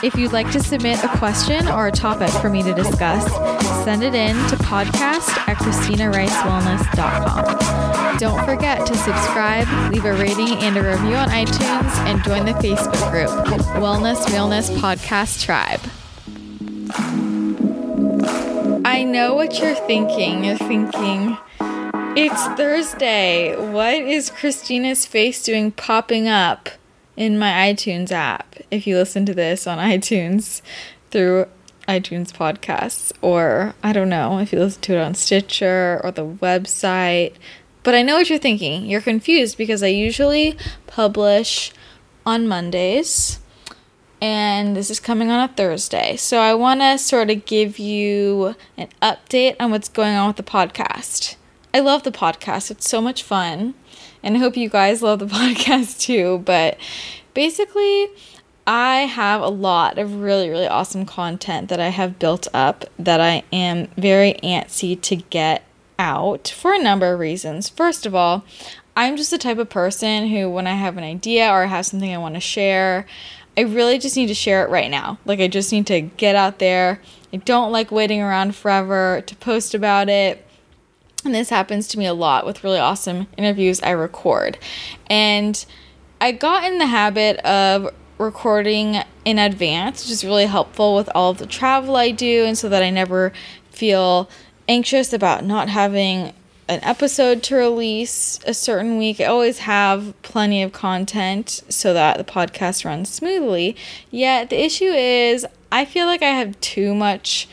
If you'd like to submit a question or a topic for me to discuss, send it in to podcast at ChristinaRiceWellness.com. Don't forget to subscribe, leave a rating and a review on iTunes, and join the Facebook group, Wellness Realness Podcast Tribe. I know what you're thinking. You're thinking, it's Thursday. What is Christina's face doing popping up in my iTunes app? If you listen to this on iTunes through iTunes podcasts, or I don't know if you listen to it on Stitcher or the website. But I know what you're thinking. You're confused because I usually publish on Mondays and this is coming on a Thursday. So I want to sort of give you an update on what's going on with the podcast. I love the podcast, it's so much fun. And I hope you guys love the podcast too. But basically, I have a lot of really, really awesome content that I have built up that I am very antsy to get out for a number of reasons. First of all, I'm just the type of person who, when I have an idea or I have something I want to share, I really just need to share it right now. Like, I just need to get out there. I don't like waiting around forever to post about it. And this happens to me a lot with really awesome interviews I record. And I got in the habit of recording in advance, which is really helpful with all of the travel I do, and so that I never feel anxious about not having an episode to release a certain week. I always have plenty of content so that the podcast runs smoothly. Yet the issue is, I feel like I have too much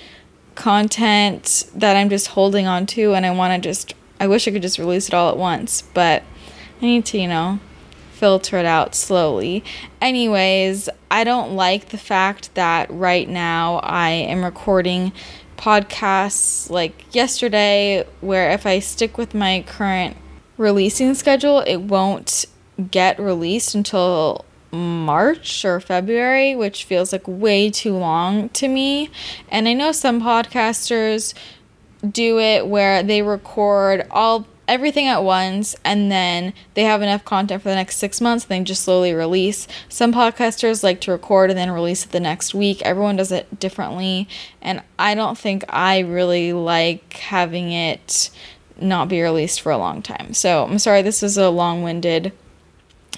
content that I'm just holding on to, and I want to just, I wish I could just release it all at once, but I need to, you know, filter it out slowly. Anyways, I don't like the fact that right now I am recording podcasts like yesterday, where if I stick with my current releasing schedule, it won't get released until March or February, which feels like way too long to me. And I know some podcasters do it where they record all everything at once and then they have enough content for the next six months and they just slowly release. Some podcasters like to record and then release it the next week. Everyone does it differently. And I don't think I really like having it not be released for a long time. So I'm sorry, this is a long winded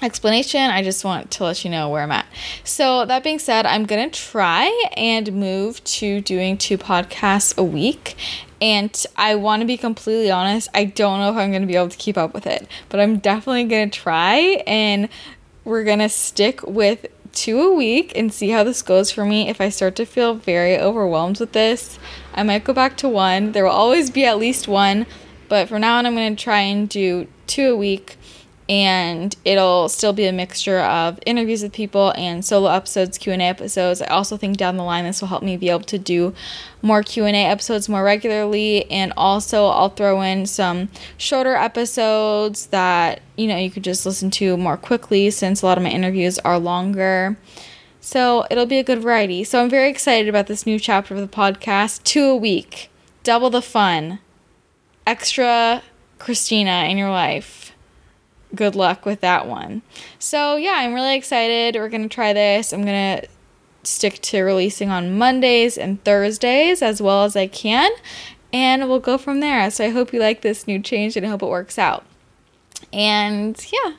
explanation. I just want to let you know where I'm at. So, that being said, I'm going to try and move to doing two podcasts a week. And I want to be completely honest, I don't know if I'm going to be able to keep up with it, but I'm definitely going to try and we're going to stick with two a week and see how this goes for me. If I start to feel very overwhelmed with this, I might go back to one. There will always be at least one, but for now on, I'm going to try and do two a week and it'll still be a mixture of interviews with people and solo episodes q&a episodes. I also think down the line this will help me be able to do more q&a episodes more regularly. And also i'll throw in some shorter episodes that you know you could just listen to more quickly since a lot of my interviews are longer. So it'll be a good variety. So i'm very excited about this new chapter of the podcast two a week double the fun extra christina in your life good luck with that one. So, yeah, I'm really excited. We're going to try this. I'm going to stick to releasing on Mondays and Thursdays as well as I can, and we'll go from there. So, I hope you like this new change and I hope it works out. And yeah,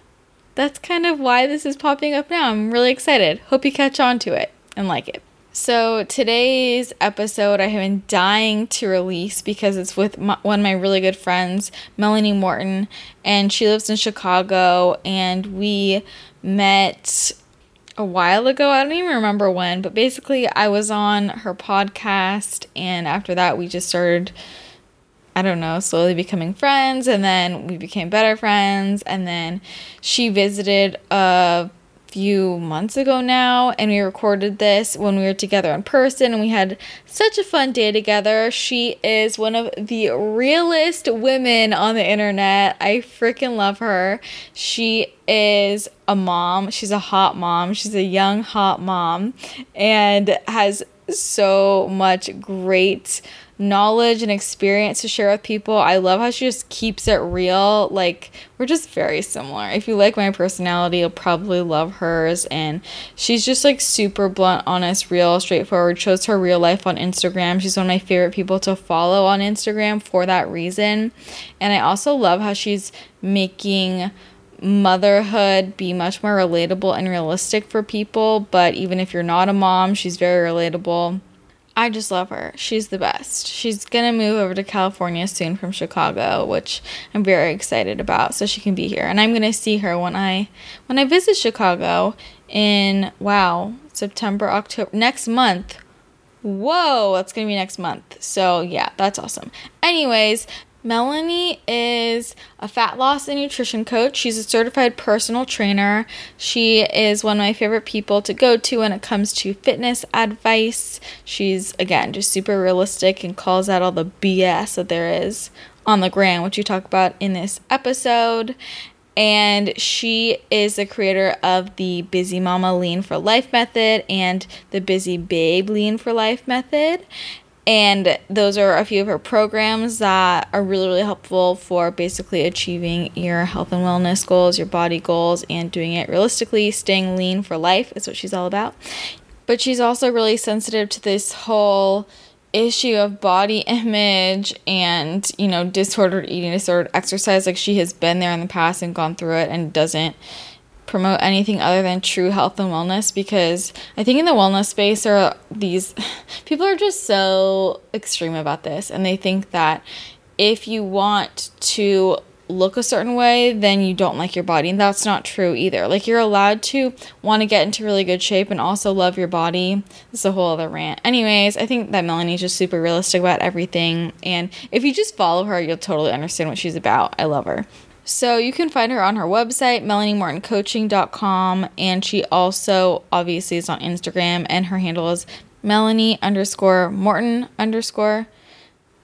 that's kind of why this is popping up now. I'm really excited. Hope you catch on to it and like it. So, today's episode I have been dying to release because it's with my, one of my really good friends, Melanie Morton, and she lives in Chicago. And we met a while ago. I don't even remember when, but basically, I was on her podcast, and after that, we just started. I don't know, slowly becoming friends, and then we became better friends, and then she visited a few months ago now, and we recorded this when we were together in person, and we had such a fun day together. She is one of the realest women on the internet. I freaking love her. She is a mom, she's a hot mom, she's a young, hot mom, and has so much great knowledge and experience to share with people. I love how she just keeps it real. Like, we're just very similar. If you like my personality, you'll probably love hers. And she's just like super blunt, honest, real, straightforward. Shows her real life on Instagram. She's one of my favorite people to follow on Instagram for that reason. And I also love how she's making motherhood be much more relatable and realistic for people. But even if you're not a mom, she's very relatable. I just love her. She's the best. She's gonna move over to California soon from Chicago, which I'm very excited about, so she can be here. And I'm gonna see her when I when I visit Chicago in wow September October next month. Whoa, that's gonna be next month. So yeah, that's awesome. Anyways, Melanie is a fat loss and nutrition coach. She's a certified personal trainer. She is one of my favorite people to go to when it comes to fitness advice. She's, again, just super realistic and calls out all the BS that there is on the gram, which you talk about in this episode. And she is the creator of the Busy Mama Lean for Life method and the Busy Babe Lean for Life method. And those are a few of her programs that are really, really helpful for basically achieving your health and wellness goals, your body goals, and doing it realistically. Staying lean for life is what she's all about. But she's also really sensitive to this whole issue of body image and, you know, disordered eating, disordered exercise. Like she has been there in the past and gone through it and doesn't promote anything other than true health and wellness because I think in the wellness space are these people are just so extreme about this and they think that if you want to look a certain way, then you don't like your body. And that's not true either. Like, you're allowed to want to get into really good shape and also love your body. It's a whole other rant. Anyways, I think that Melanie's just super realistic about everything. And if you just follow her, you'll totally understand what she's about. I love her. So you can find her on her website, melaniemortoncoaching.com. And she also obviously is on Instagram, and her handle is Melanie underscore Morton underscore.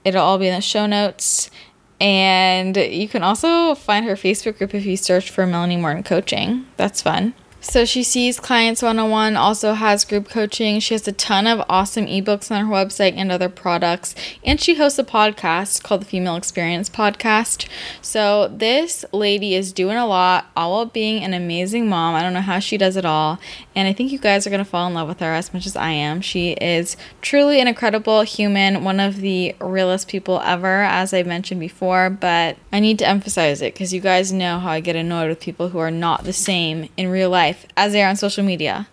It'll all be in the show notes. And you can also find her Facebook group if you search for Melanie Morton Coaching. That's fun. So she sees clients one on one, also has group coaching. She has a ton of awesome ebooks on her website and other products. And she hosts a podcast called the Female Experience Podcast. So this lady is doing a lot, all while being an amazing mom. I don't know how she does it all. And I think you guys are going to fall in love with her as much as I am. She is truly an incredible human, one of the realest people ever, as I mentioned before. But I need to emphasize it because you guys know how I get annoyed with people who are not the same in real life life as they are on social media.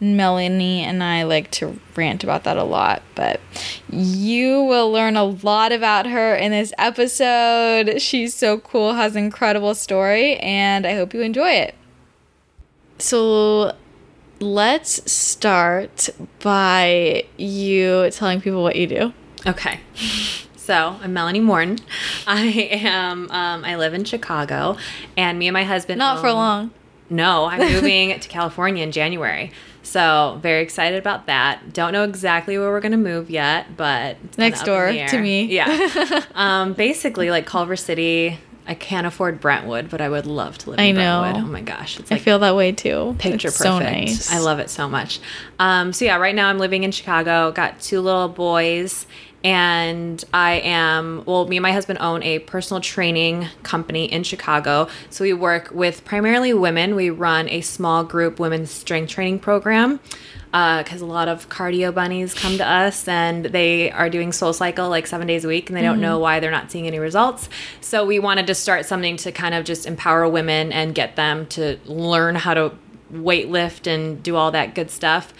Melanie and I like to rant about that a lot, but you will learn a lot about her in this episode. She's so cool, has an incredible story, and I hope you enjoy it. So, let's start by you telling people what you do. Okay. So I'm Melanie Morton. I am. Um, I live in Chicago, and me and my husband. Not own, for long. No, I'm moving to California in January. So very excited about that. Don't know exactly where we're gonna move yet, but next door to me. Yeah. um, basically, like Culver City. I can't afford Brentwood, but I would love to live in I know. Brentwood. Oh my gosh, it's like I feel that way too. Picture it's perfect. So nice. I love it so much. Um, so yeah, right now I'm living in Chicago. Got two little boys, and I am, well, me and my husband own a personal training company in Chicago. So we work with primarily women. We run a small group women's strength training program because uh, a lot of cardio bunnies come to us and they are doing soul cycle like seven days a week and they don't mm-hmm. know why they're not seeing any results so we wanted to start something to kind of just empower women and get them to learn how to weight lift and do all that good stuff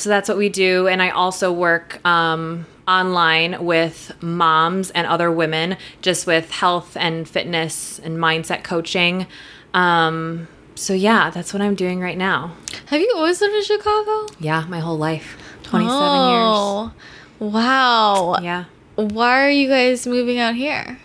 so that's what we do and i also work um, online with moms and other women, just with health and fitness and mindset coaching. Um, so yeah, that's what I'm doing right now. Have you always lived in Chicago? Yeah, my whole life. 27 oh, years. Wow. Yeah. Why are you guys moving out here?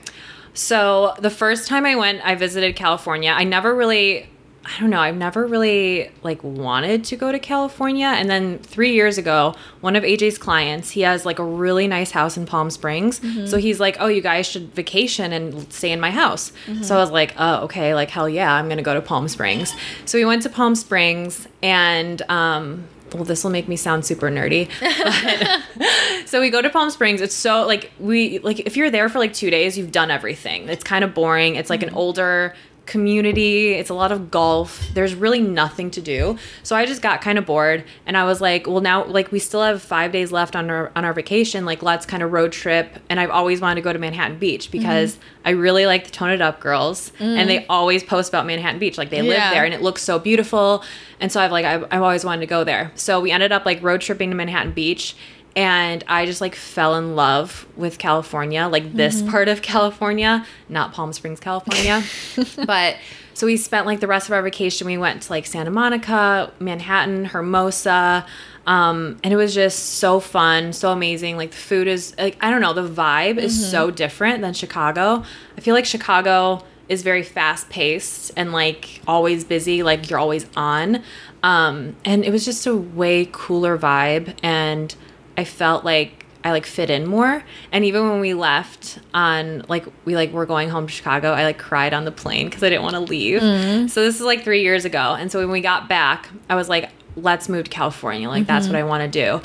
So, the first time I went, I visited California. I never really I don't know, I've never really like wanted to go to California. And then three years ago, one of AJ's clients, he has like a really nice house in Palm Springs. Mm-hmm. So he's like, oh, you guys should vacation and stay in my house. So I mm-hmm. was like, oh, okay, like hell yeah, I'm gonna go to Palm Springs. So we went to Palm Springs and um well, this will make me sound super nerdy. But, so we go to Palm Springs. It's so like we like if you're there for like two days, you've done everything. It's kind of boring. It's like an mm-hmm. older community. It's a lot of golf. There's really nothing to do. So I just got kind of bored and I was like, well now like we still have 5 days left on our on our vacation. Like let's kind of road trip and I've always wanted to go to Manhattan Beach because mm-hmm. I really like the Tone It Up girls and they mm. always post about Manhattan Beach like they live there and it looks so beautiful. And so I've like I've, I've always wanted to go there. So we ended up like road tripping to Manhattan Beach and I just like fell in love with California, like this part of California, not Palm Springs, California. but so we spent like the rest of our vacation. We went to like Santa Monica, Manhattan, Hermosa. Um, and it was just so fun, so amazing. Like the food is like I don't know, the vibe is so different than Chicago. I feel like Chicago is very fast paced and like always busy, like you're always on. Um, and it was just a way cooler vibe and I felt like I like fit in more. And even when we left on like we like were going home to Chicago, I like cried on the plane because I didn't want to leave. So this is like three years ago. And so when we got back, I was like, let's move to California. Like that's what I want to do.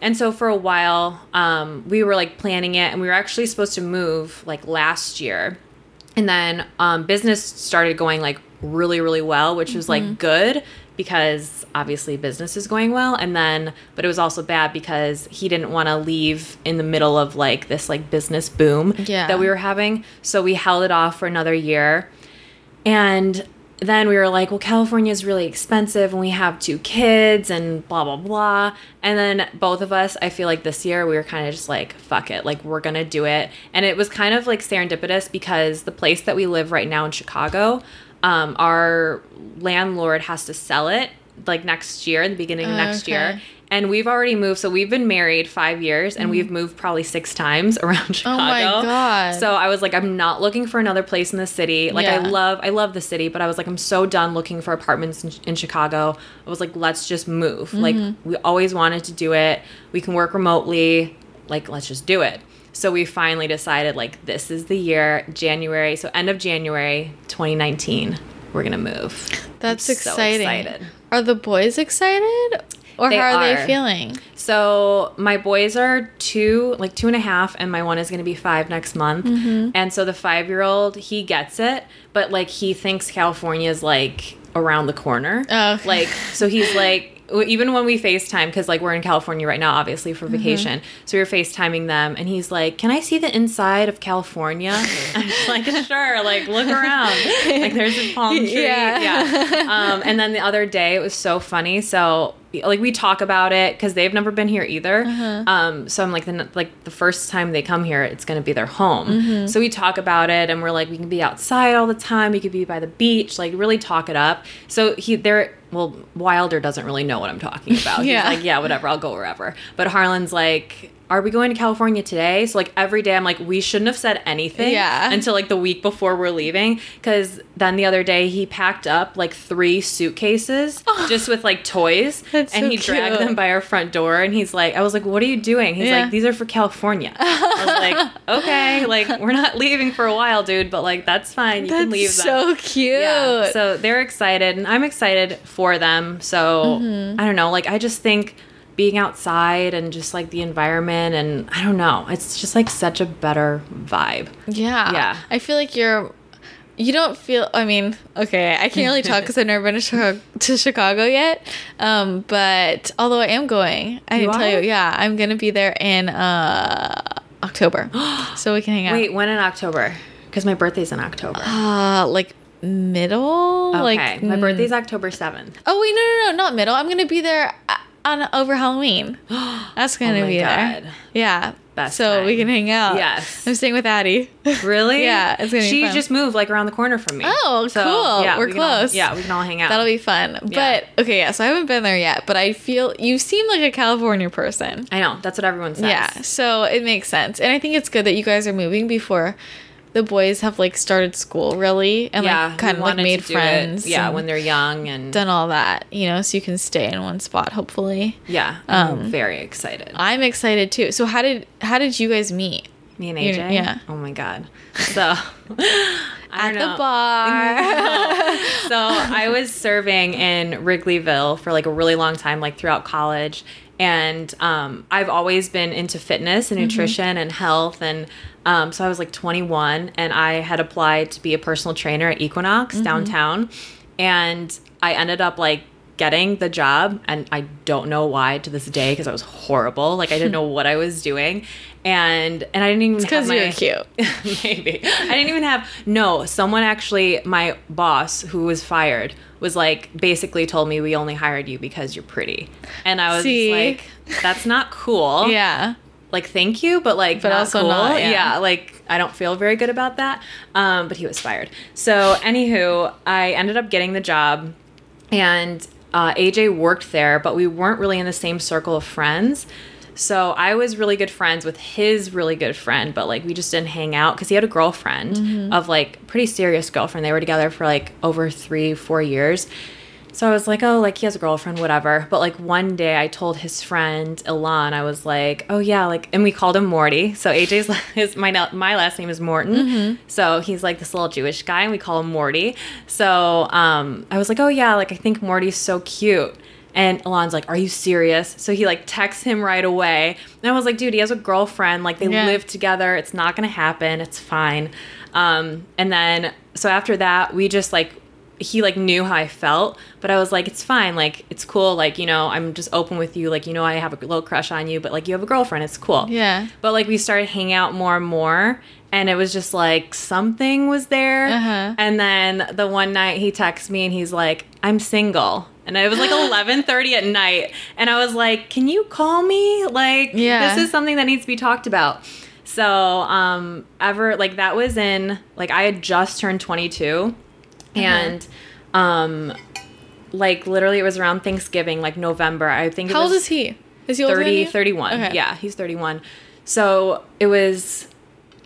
And so for a while, um, we were like planning it and we were actually supposed to move like last year. And then um, business started going like really, really well, which was like good because obviously business is going well. And then, but it was also bad because he didn't want to leave in the middle of like this like business boom Yeah. that we were having. So we held it off for another year. And then we were like, well, California is really expensive and we have two kids and blah, blah, blah. And then both of us, I feel like this year we were kind of just like, fuck it, like we're to do it. And it was kind of like serendipitous because the place that we live right now in Chicago, um, our landlord has to sell it like next year, the beginning of next Okay. year. And we've already moved. So we've been married five years and we've moved probably six times around Chicago. Oh my God. So I was like, I'm not looking for another place in the city. Like I love, I love the city, but I was like, I'm so done looking for apartments in, in Chicago. I was like, let's just move. Like we always wanted to do it. We can work remotely. Like let's just do it. So we finally decided like this is the year, January. So end of January 2019, we're gonna move. That's I'm so exciting. excited. Are the boys excited? Or They how are, are. they feeling? So my boys are two, like two and a half, and my one is going to be five next month. Mm-hmm. And so the five year old, he gets it, but like he thinks California is like around the corner. Oh. Like, so he's like, even when we FaceTime, because like we're in California right now, obviously for Mm-hmm. vacation. So we were FaceTiming them, and he's like, Can I see the inside of California? I'm like, Sure, like look around. Like there's a palm tree. Yeah. yeah. Um, and then the other day, it was so funny. So like we talk about it because they've never been here either. Uh-huh. Um, so I'm like the like the first time they come here, it's gonna be their home. Mm-hmm. So we talk about it, and we're like, we can be outside all the time. We could be by the beach, like really talk it up. So he they're well, Wilder doesn't really know what I'm talking about. Yeah. He's like, yeah, whatever, I'll go wherever. But Harlan's like. Are we going to California today? So like every day I'm like we shouldn't have said anything Yeah. until like the week before we're leaving cuz then the other day he packed up like 3 suitcases just with like toys and so he dragged them by our front door and he's like I was like what are you doing? He's Yeah. like these are for California. I was like okay, like we're not leaving for a while dude, but like that's fine. You can That's leave them. so cute. Yeah. So they're excited and I'm excited for them. So Mm-hmm. I don't know, like I just think being outside and just like the environment and I don't know, it's just like such a better vibe. Yeah. Yeah. I feel like you're. You don't feel. I mean, okay, I can't really talk because I've never been to Chicago, to Chicago yet. Um, but although I am going, I You didn't tell you. Yeah, I'm gonna be there in uh October, so we can hang out. Wait, when in October? Because my birthday's in October. uh, like middle. Okay, Like my mm, birthday's October 7th. Oh wait, no, no, no, not middle. I'm gonna be there on over Halloween. That's gonna Oh be God. there. Yeah. Best so we can hang out. Yes. I'm staying with Addie. Really? Yeah, it's gonna She just moved like around the corner from me. Oh, cool. Yeah, We're we can all- close. yeah, we can all hang out. That'll be fun. Yeah. But okay, yeah, so I haven't been there yet, but I feel you seem like a California person. I know. That's what everyone says. Yeah, so it makes sense. And I think it's good that you guys are moving before the boys have like started school really and yeah, like kind of like made do it, friends. yeah, when they're young and done all that, you know, so you can stay in one spot hopefully. yeah, I'm Um, very excited. I'm excited too. So how did how did you guys meet? Me and you- AJ. yeah. Oh my god. So At the bar. so I was serving in Wrigleyville for like a really long time, like throughout college. And um, I've always been into fitness and nutrition and health. And um, so I was like 21 and I had applied to be a personal trainer at Equinox downtown. And I ended up like getting the job. And I don't know why to this day because I was horrible. Like I didn't know what I was doing. And, and I didn't even have because you're cute. Maybe. I didn't even have no, someone actually my boss who was fired was like basically told me we only hired you because you're pretty. And I was like that's not cool. Yeah. Like thank you, but like But not also cool. not, yeah. like I don't feel very good about that. Um but he was fired. So anywho, I ended up getting the job and uh, AJ worked there, but we weren't really in the same circle of friends. So I was really good friends with his really good friend, but like we just didn't hang out because he had a girlfriend of like pretty serious girlfriend. They were together for like over three, four years. So I was like, oh, like he has a girlfriend, whatever. But like one day I told his friend Ilan, I was like, oh yeah, like, and we called him Morty. So AJ's his my my last name is Morton. So he's like this little Jewish guy, and we call him Morty. So um, I was like, oh yeah, like I think Morty's so cute. And Alon's like, Are you serious? So he like texts him right away. And I was like, Dude, he has a girlfriend. Like they Yeah. live together. It's not gonna happen. It's fine. Um, and then so after that, we just like he like knew how I felt, but I was like, It's fine. Like it's cool. Like, you know, I'm just open with you. Like, you know, I have a little crush on you, but like you have a girlfriend. It's cool. Yeah. But like we started hanging out more and more. And it was just like something was there. Uh-huh. And then the one night he texts me and he's like, I'm single. And it was like 11:30 at night. And I was like, "Can you call me? Like Yeah. this is something that needs to be talked about." So, um ever like that was in like I had just turned 22 and um like literally it was around Thanksgiving, like November. I think it How was old is he? Is he older 30 you? 31 Okay. yeah he's 31 so it was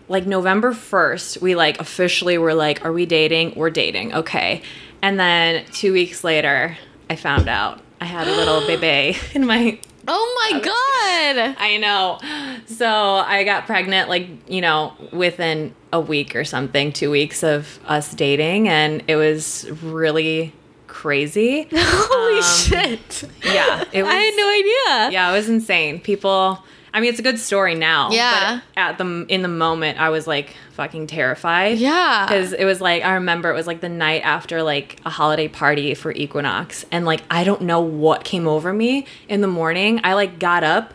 like november 1st we like officially were like are we dating we're dating okay and then two weeks later i found out i had a little baby in my Oh my god. i know so i got pregnant like you know within a week or something two weeks of us dating and it was really crazy Holy Um, shit. yeah it was I had no idea. yeah, it was insane. People, I mean, it's a good story now. Yeah. But at the in the moment, I was like fucking terrified. Yeah. Because it was like I remember it was like the night after like a holiday party for Equinox, and like I don't know what came over me in the morning. I like got up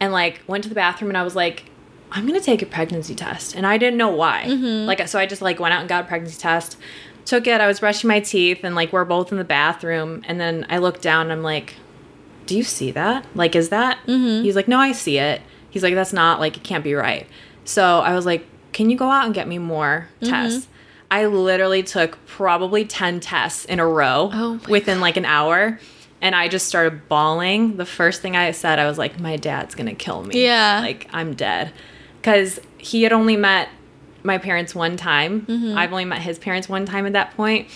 and like went to the bathroom, and I was like. I'm gonna take a pregnancy test, and I didn't know why. Mm-hmm. Like, so I just like went out and got a pregnancy test, took it. I was brushing my teeth, and like we're both in the bathroom, and then I looked down, and I'm like, do you see that? Like, is that? Mm-hmm. He's like, no, I see it. He's like, that's not like it can't be right. So I was like, can you go out and get me more Mm-hmm. tests? I literally took probably ten tests in a row Oh within like an hour. And I just started bawling. The first thing I said, I was like, my dad's gonna kill me. Yeah. Like, I'm dead. Because he had only met my parents one time. Mm-hmm. I've only met his parents one time at that point.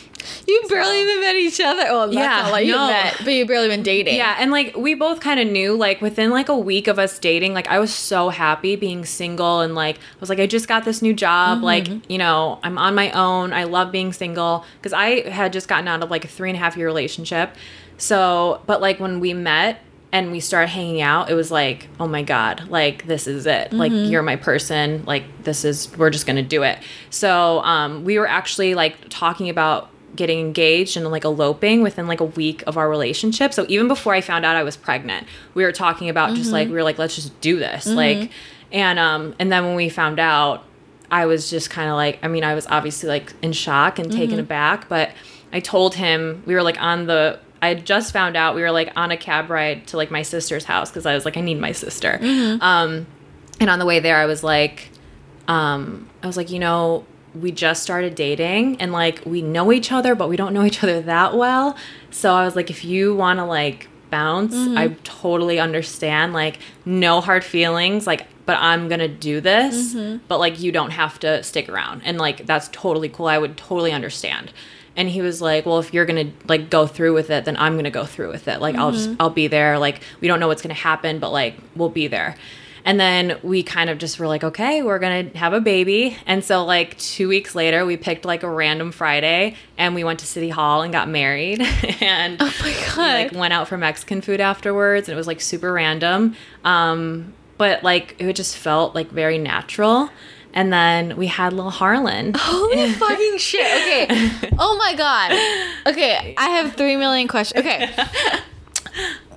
You barely even met each other. Well, that's Yeah, not like you no. met, but you barely been dating. Yeah, and like we both kind of knew like within like a week of us dating, like I was so happy being single and like I was like I just got this new job, like you know I'm on my own. I love being single because I had just gotten out of like a three and a half year relationship. So, but like when we met and we started hanging out, it was like oh my god, like this is it. Like you're my person. Like this is we're just gonna do it. So um, we were actually like talking about getting engaged and like eloping within like a week of our relationship. So even before I found out I was pregnant, we were talking about just like we were like let's just do this. Like and um and then when we found out I was just kind of like I mean I was obviously like in shock and taken aback, but I told him we were like on the I had just found out we were like on a cab ride to like my sister's house because I was like I need my sister. Um and on the way there I was like um, I was like, you know, we just started dating and like we know each other, but we don't know each other that well. So I was like, if you want to like bounce. I totally understand. Like, no hard feelings. Like, but I'm gonna do this. But like, you don't have to stick around. And like, that's totally cool. I would totally understand. And he was like, "Well, if you're gonna like go through with it, then I'm gonna go through with it. Like, I'll just I'll be there. Like, we don't know what's gonna happen, but like, we'll be there." And then we kind of just were like, okay, we're gonna have a baby. And so like two weeks later, we picked like a random Friday and we went to City Hall and got married. and Oh my god. like went out for Mexican food afterwards, and it was like super random. Um, but like it just felt like very natural. And then we had little Harlan. Holy fucking shit. Okay. Oh my god. Okay, I have 3 million questions. Okay.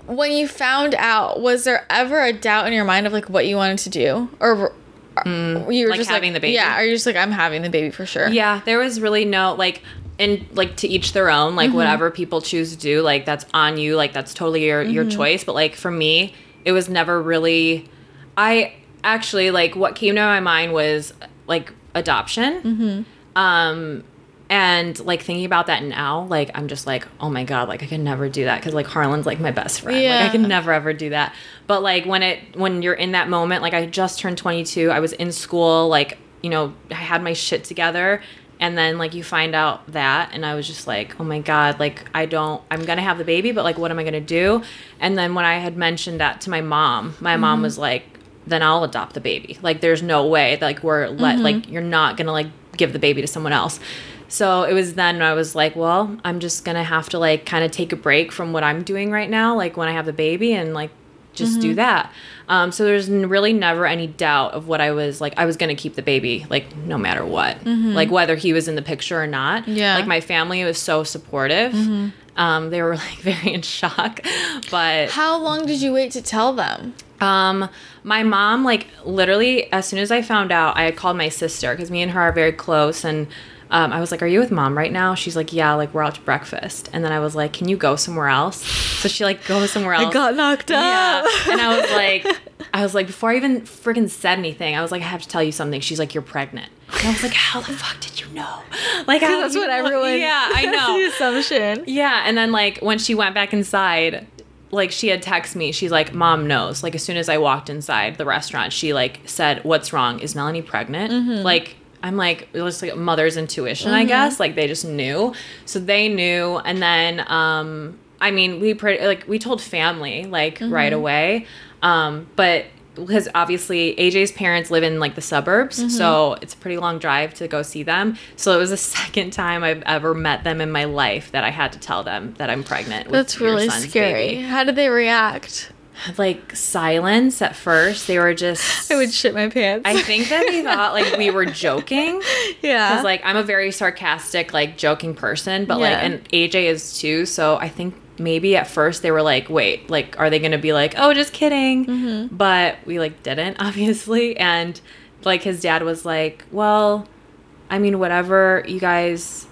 When you found out, was there ever a doubt in your mind of like what you wanted to do? Or were- uh, mm, you were like just having like, the baby? Yeah, are you just like I'm having the baby for sure? Yeah, there was really no like and like to each their own, like mm-hmm. whatever people choose to do, like that's on you, like that's totally your your mm-hmm. choice, but like for me, it was never really I actually like what came to my mind was like adoption. Um and like thinking about that now, like I'm just like, oh my god, like I could never do that because like Harlan's like my best friend. Like I can never ever do that. But like when it when you're in that moment, like I just turned 22, I was in school, like you know, I had my shit together, and then like you find out that, and I was just like, oh my god, like I don't, I'm gonna have the baby, but like what am I gonna do? And then when I had mentioned that to my mom, my mom was like, then I'll adopt the baby. Like there's no way, that, like we're let, like you're not gonna like give the baby to someone else. So it was then I was like, well, I'm just gonna have to like kind of take a break from what I'm doing right now, like when I have the baby, and like just do that. Um, so there's really never any doubt of what I was like. I was gonna keep the baby, like no matter what, like whether he was in the picture or not. Yeah. Like my family was so supportive. Um, they were like very in shock, but How long did you wait to tell them? Um, my mom, like literally, as soon as I found out, I had called my sister because me and her are very close, and um, I was like, "Are you with mom right now?" She's like, "Yeah, like we're out to breakfast." And then I was like, "Can you go somewhere else?" So she like goes somewhere else. I got knocked up. yeah, and I was like, I was like, before I even freaking said anything, I was like, I have to tell you something. She's like, you're pregnant. And I was like, how the fuck did you know? Like, how that's what know? everyone. Yeah, I know. the assumption. Yeah, and then like when she went back inside, like she had texted me. She's like, "Mom knows." Like as soon as I walked inside the restaurant, she like said, "What's wrong? Is Melanie pregnant?" Like I'm like it was like mother's intuition, I guess. Like they just knew, so they knew. And then, um, I mean, we pretty like we told family like right away, um, but because obviously AJ's parents live in like the suburbs, mm-hmm. so it's a pretty long drive to go see them. So it was the second time I've ever met them in my life that I had to tell them that I'm pregnant. With That's really scary. baby. How did they react? Like silence at first. They were just. I would shit my pants. I think that they thought like we were joking yeah. because like I'm a very sarcastic, like joking person, but like and AJ is too. So I think maybe at first they were like, wait, like are they gonna be like, oh, just kidding? Mm-hmm. But we like didn't obviously, and like his dad was like, well, I mean, whatever you guys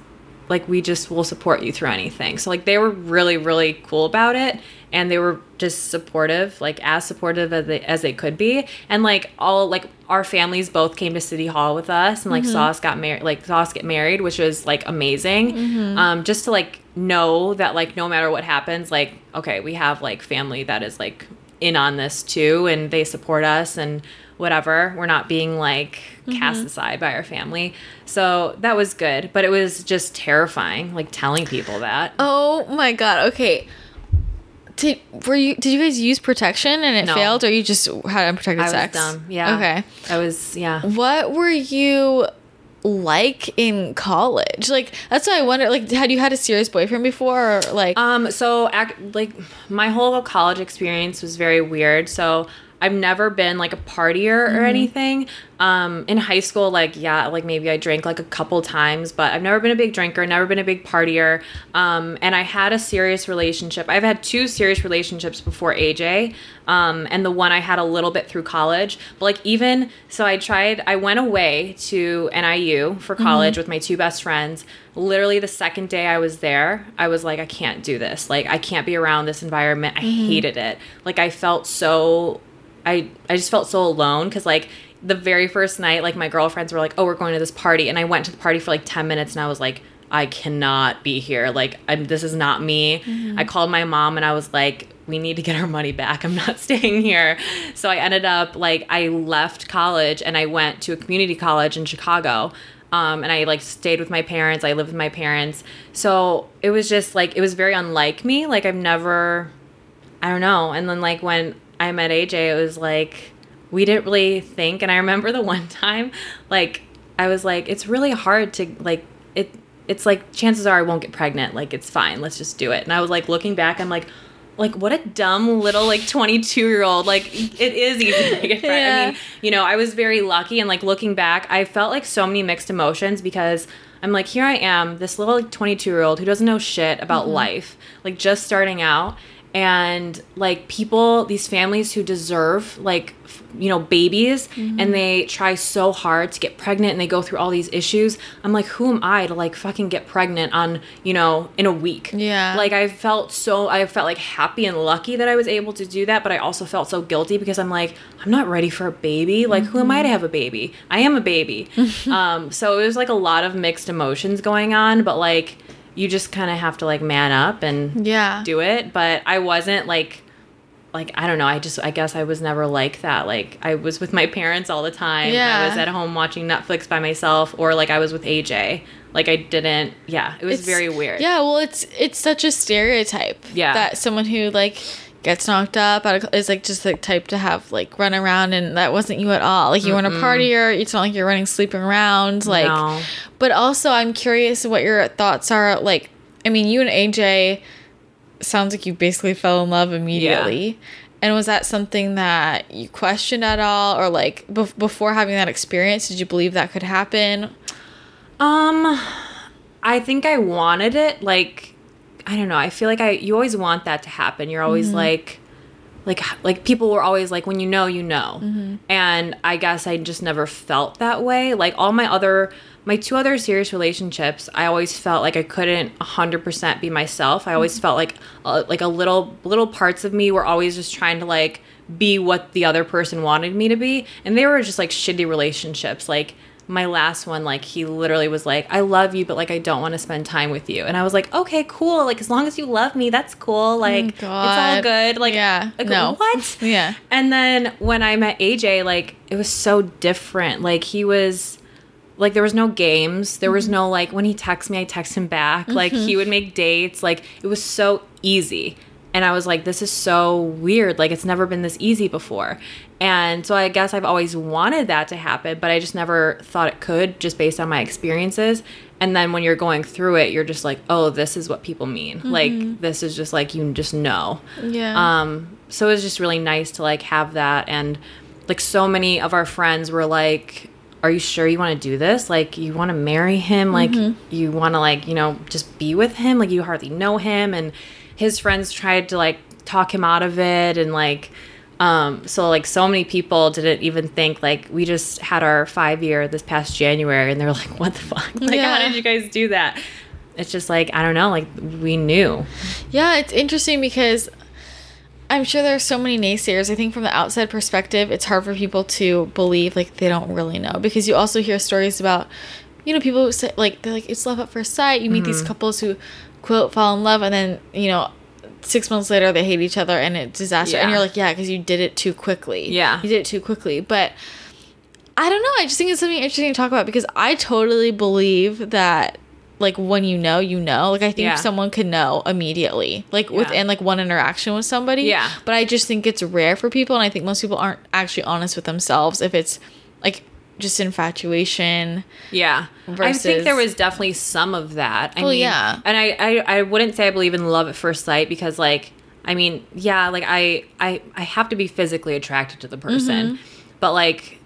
like, we just will support you through anything. So like they were really really cool about it. And they were just supportive, like as supportive as they, as they could be, and like all like our families both came to City Hall with us, and like saw mm-hmm. us got married, like saw us get married, which was like amazing. Mm-hmm. Um, just to like know that like no matter what happens, like okay, we have like family that is like in on this too, and they support us and whatever. We're not being like mm-hmm. cast aside by our family, so that was good. But it was just terrifying, like telling people that. oh my god. Okay. Did were you? Did you guys use protection and it No. failed, or you just had unprotected I was sex? dumb. Yeah. Okay. I was. Yeah. What were you like in college? Like that's why I wonder. Like, had you had a serious boyfriend before, or like? Um. So, ac- like, my whole college experience was very weird. So. I've never been like a partier or anything. Um, in high school, like yeah, like maybe I drank like a couple times, but I've never been a big drinker, never been a big partier. Um, and I had a serious relationship. I've had two serious relationships before AJ, um, and the one I had a little bit through college. But like even so, I tried. I went away to NIU for college with my two best friends. Literally the second day I was there, I was like, I can't do this. Like I can't be around this environment. I hated it. Like I felt so I I just felt so alone because like the very first night, like my girlfriends were like, "Oh, we're going to this party," and I went to the party for like ten minutes, and I was like, "I cannot be here. Like, I'm, this is not me." I called my mom, and I was like, we need to get our money back. I'm not staying here. So I ended up like I left college and I went to a community college in Chicago. Um, and I like stayed with my parents. I lived with my parents. So it was just like it was very unlike me. Like I've never I don't know. And then like when I met AJ, it was like we didn't really think and I remember the one time like I was like it's really hard to like it it's like chances are I won't get pregnant. Like it's fine. Let's just do it. And I was like looking back, I'm like like what a dumb little like 22 year old like it is easy to get pregnant Yeah. i mean you know i was very lucky and like looking back i felt like so many mixed emotions because i'm like here i am this little like 22 year old who doesn't know shit about mm-hmm. life like just starting out and like people these families who deserve like f- you know babies and they try so hard to get pregnant and they go through all these issues i'm like who am i to like fucking get pregnant on you know in a week? Yeah. like i felt so i felt like happy and lucky that i was able to do that but i also felt so guilty because i'm like i'm not ready for a baby. Like who am i to have a baby? I am a baby. Um so it was like a lot of mixed emotions going on but like you just kind of have to like man up and Yeah. do it but i wasn't like like i don't know i just i guess i was never like that like i was with my parents all the time Yeah. i was at home watching netflix by myself or like i was with aj like i didn't yeah it was It's- very weird Yeah, well, it's it's such a stereotype. Yeah. that someone who like gets knocked up out of, is like just the type to have like run around, and that wasn't you at all. Like you weren't a partier. It's not like you're running sleeping around. Like, No. but also I'm curious what your thoughts are. Like, I mean, you and AJ sounds like you basically fell in love immediately. And was that something that you questioned at all, or like bef- before having that experience, did you believe that could happen? Um, I think I wanted it. Like, I don't know. I feel like I you always want that to happen. You're always mm-hmm. like, like, like people were always like, when you know, you know. Mm-hmm. And I guess I just never felt that way. Like all my other, my two other serious relationships, I always felt like I couldn't 100% be myself. I always mm-hmm. felt like, uh, like a little, little parts of me were always just trying to like be what the other person wanted me to be. And they were just like shitty relationships. Like, my last one like he literally was like i love you but like i don't want to spend time with you. And i was like okay cool like as long as you love me that's cool oh like it's all Oh good. Like Yeah, like, no. what? Yeah. and then when i met aj like it was so different like he was like there was no games there was mm-hmm. no like when he texts me i text him back like he mm-hmm. would make dates like it was so easy and i was like this is so weird like it's never been this easy before and so i guess i've always wanted that to happen but i just never thought it could just based on my experiences and then when you're going through it you're just like oh this is what people mean like this is just like you just know Yeah. um, so it was just really nice to like have that, and like so many of our friends were like, "Are you sure you want to do this? Like, you want to marry him? Like, you want to like you know just be with him? Like, you hardly know him." And his friends tried to like talk him out of it, and like. Um, so like so many people didn't even think like we just had our five year this past January and they're like, what the fuck? Like Yeah. how did you guys do that? It's just like, I don't know, like we knew. Yeah, it's interesting because I'm sure there are so many naysayers. I think from the outside perspective, it's hard for people to believe like they don't really know because you also hear stories about, you know, people who say like they're like it's love at first sight. You meet Mm-hmm. these couples who quote fall in love and then you know. Six months later, they hate each other and it's disaster. And you're like, yeah, because you did it too quickly. Yeah. you did it too quickly. But I don't know. I just think it's something interesting to talk about because I totally believe that like when you know, you know. Like I think Yeah. someone could know immediately, like Yeah. within like one interaction with somebody. Yeah. But I just think it's rare for people, and I think most people aren't actually honest with themselves if it's like just infatuation. Yeah. I think there was definitely some of that. I Well, mean, yeah. And I, I, I wouldn't say I believe in love at first sight because like I mean, yeah, like I I I have to be physically attracted to the person. Mm-hmm. But like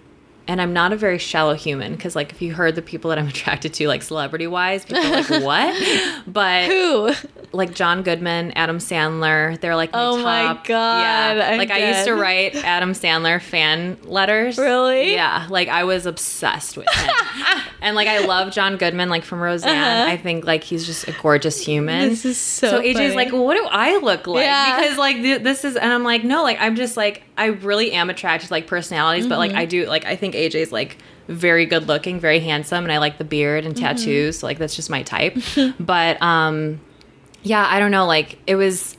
and I'm not a very shallow human because like if you heard the people that I'm attracted to like celebrity wise, people are like what? But Who? like John Goodman, Adam Sandler. They're like my Oh my top. God, Yeah, I'm like I used to write Adam Sandler fan letters. Really? Yeah, like I was obsessed with him, and like I love John Goodman, like from Roseanne. I think like he's just a gorgeous human. This is so So AJ's funny. like, well, what do I look like? Yeah. Because like th- this is, and I'm like, no, like I'm just like I really am attracted to like personalities, but like Mm-hmm. I do like I think AJ's like very good looking, very handsome, and I like the beard and Mm-hmm. tattoos. So like that's just my type. but um, yeah, I don't know. Like it was,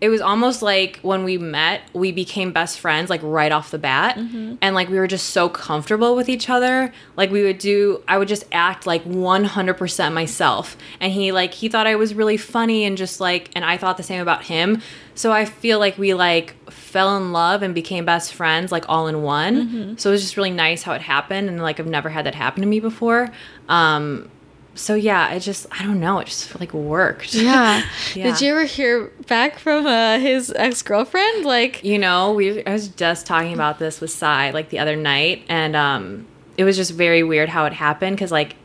it was almost like when we met, we became best friends like right off the bat. And like we were just so comfortable with each other. Like we would do I would just act like 100% myself. And he like he thought I was really funny and just like and I thought the same about him. So I feel like we like fell in love and became best friends like all in one. So it was just really nice how it happened and like I've never had that happen to me before. Um so yeah, I just I don't know, it just like worked. Yeah. Yeah. Did you ever hear back from uh, his ex girlfriend? Like, You know, we I was just talking about this with Sai like the other night, and um, it was just very weird how it happened because like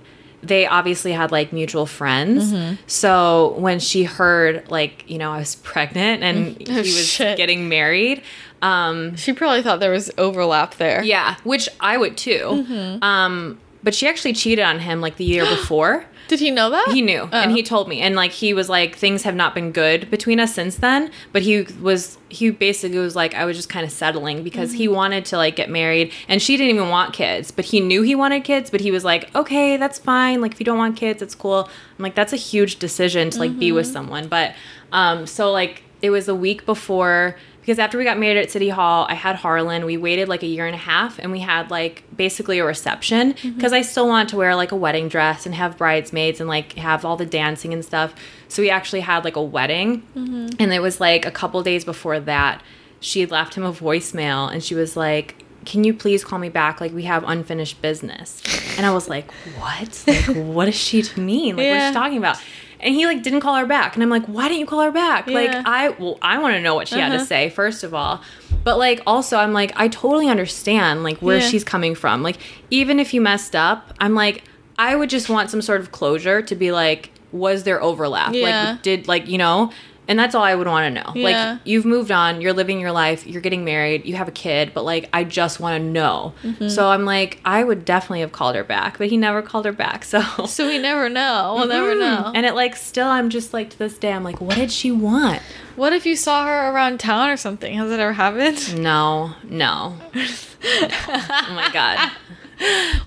they obviously had like mutual friends. Mm-hmm. So when she heard like you know I was pregnant and he Oh, was shit. getting married, um, she probably thought there was overlap there. yeah, which I would too. Mm-hmm. Um, but she actually cheated on him like the year before. Did he know that? He knew, and Oh. he told me, and like he was like things have not been good between us since then. But he was he basically was like I was just kind of settling because he Mm-hmm. wanted to like get married, and she didn't even want kids, but he knew he wanted kids. But he was like, okay, that's fine. Like if you don't want kids, it's cool. I'm like that's a huge decision to like be with Mm-hmm. someone. But um, so like it was a week before because after we got married at City Hall, I had Harlan. We waited like a year and a half and we had like basically a reception mm-hmm. because I still want to wear like a wedding dress and have bridesmaids and like have all the dancing and stuff. So we actually had like a wedding. Mm-hmm. And it was like a couple days before that, she had left him a voicemail and she was like, can you please call me back? Like we have unfinished business. And I was like, what? Like, what is she to me? Like, what is she talking about? And he like didn't call her back. And I'm like, why didn't you call her back? Like I well, I want to know what she had to Uh-huh. say first of all. But like also I'm like I totally understand like where Yeah. she's coming from. Like even if you messed up, I'm like I would just want some sort of closure to be like was there overlap? Yeah. Like did like, you know, and that's all I would want to know. Yeah. Like you've moved on, you're living your life, you're getting married, you have a kid, but like I just want to know. Mm-hmm. So I'm like I would definitely have called her back, but he never called her back. So So we never know. We'll never know. and it like still I'm just like to this day I'm like what did she want? what if you saw her around town or something? Has it ever happened? No, no. oh my god.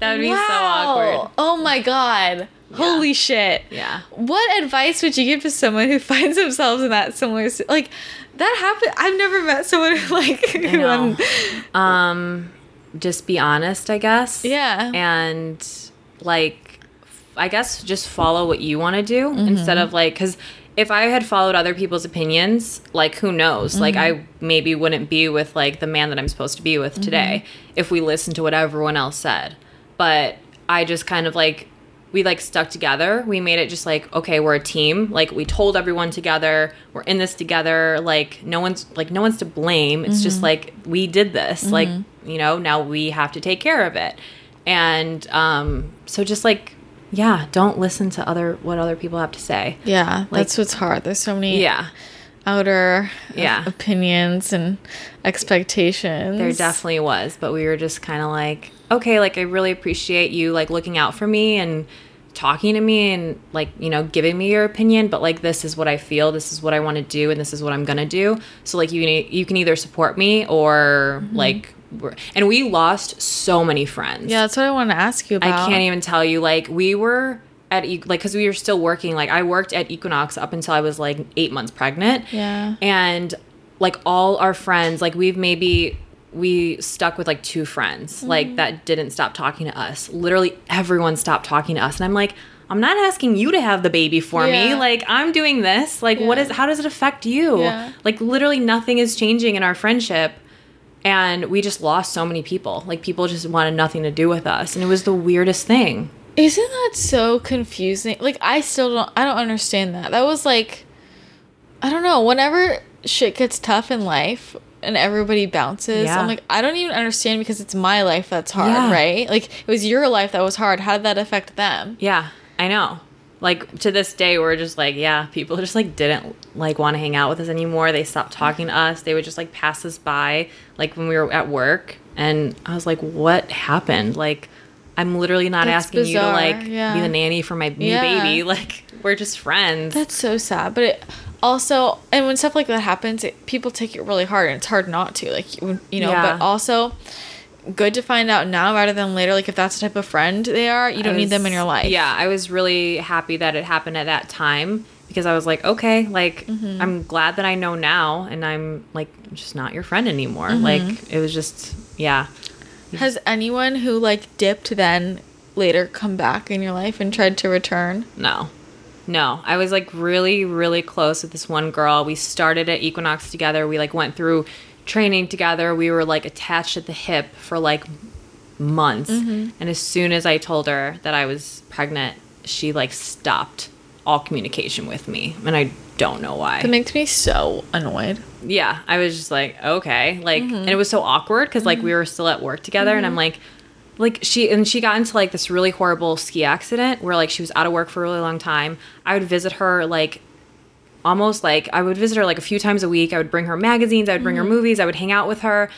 That would be so awkward. Oh my god. Holy shit. Yeah. What advice would you give to someone who finds themselves in that similar si- like that happened? I've never met someone who like who know. I'm- Um just be honest, I guess. yeah. And like I guess just follow what you want to do mm-hmm. instead of like cuz if I had followed other people's opinions, like who knows? Like mm-hmm. I maybe wouldn't be with like the man that I'm supposed to be with today mm-hmm. if we listened to what everyone else said. But I just kind of like we like stuck together. We made it just like okay, we're a team. Like we told everyone together, we're in this together. Like no one's like no one's to blame. It's just like we did this. Like, you know, now we have to take care of it. And um so just like yeah, don't listen to other what other people have to say. yeah, that's what's hard. There's so many Yeah. Outer Yeah. opinions and expectations. There definitely was, but we were just kind of like, okay, like I really appreciate you like looking out for me and talking to me and like, you know, giving me your opinion, but like this is what I feel, this is what I want to do and this is what I'm going to do. So like you can you can either support me or mm-hmm. like we're, and we lost so many friends. Yeah, that's what I want to ask you about. I can't even tell you. Like we were at like because we were still working. Like I worked at Equinox up until I was like eight months pregnant. Yeah. and like all our friends, like we've maybe we stuck with like two friends mm-hmm. like that didn't stop talking to us. Literally everyone stopped talking to us, and I'm like. I'm not asking you to have the baby for me. Like I'm doing this. Like what Yeah. is how does it affect you? Yeah. Like literally nothing is changing in our friendship and we just lost so many people. Like people just wanted nothing to do with us, and it was the weirdest thing. Isn't that so confusing? Like I still don't I don't understand that. That was like I don't know, whenever shit gets tough in life and everybody bounces, Yeah. I'm like I don't even understand because it's my life that's hard, Yeah. right? Like it was your life that was hard. How did that affect them? Yeah, I know. Like to this day, we're just like, yeah, people just like didn't like want to hang out with us anymore. They stopped talking to us. They would just like pass us by, like when we were at work. And I was like, what happened? Like, I'm literally not That's asking you to like yeah. be the nanny for my new Yeah. baby. Like, we're just friends. That's so sad. But it also, and when stuff like that happens, it, people take it really hard, and it's hard not to. Like you, you know. Yeah. But also, good to find out now rather than later. Like if that's the type of friend they are, you don't I need them in your life. Yeah, I was really happy that it happened at that time because I was like, okay, like Mm-hmm. I'm glad that I know now and I'm like just not your friend anymore. Mm-hmm. Like it was just yeah. Has anyone who like dipped then later come back in your life and tried to return? No. No. I was like really, really close with this one girl. We started at Equinox together. We like went through training together. We were like attached at the hip for like months. Mm-hmm. And as soon as I told her that I was pregnant, she like stopped all communication with me. And I don't know why. That makes me so annoyed. Yeah, I was just like, okay, like, and it was so awkward because like we were still at work together, and I'm mm-hmm. like, like she and she got into like this really horrible ski accident where like she was out of work for a really long time. I would visit her like almost like I would visit her like a few times a week. I would bring her magazines, I would bring her mm-hmm. movies, I would hang out with her.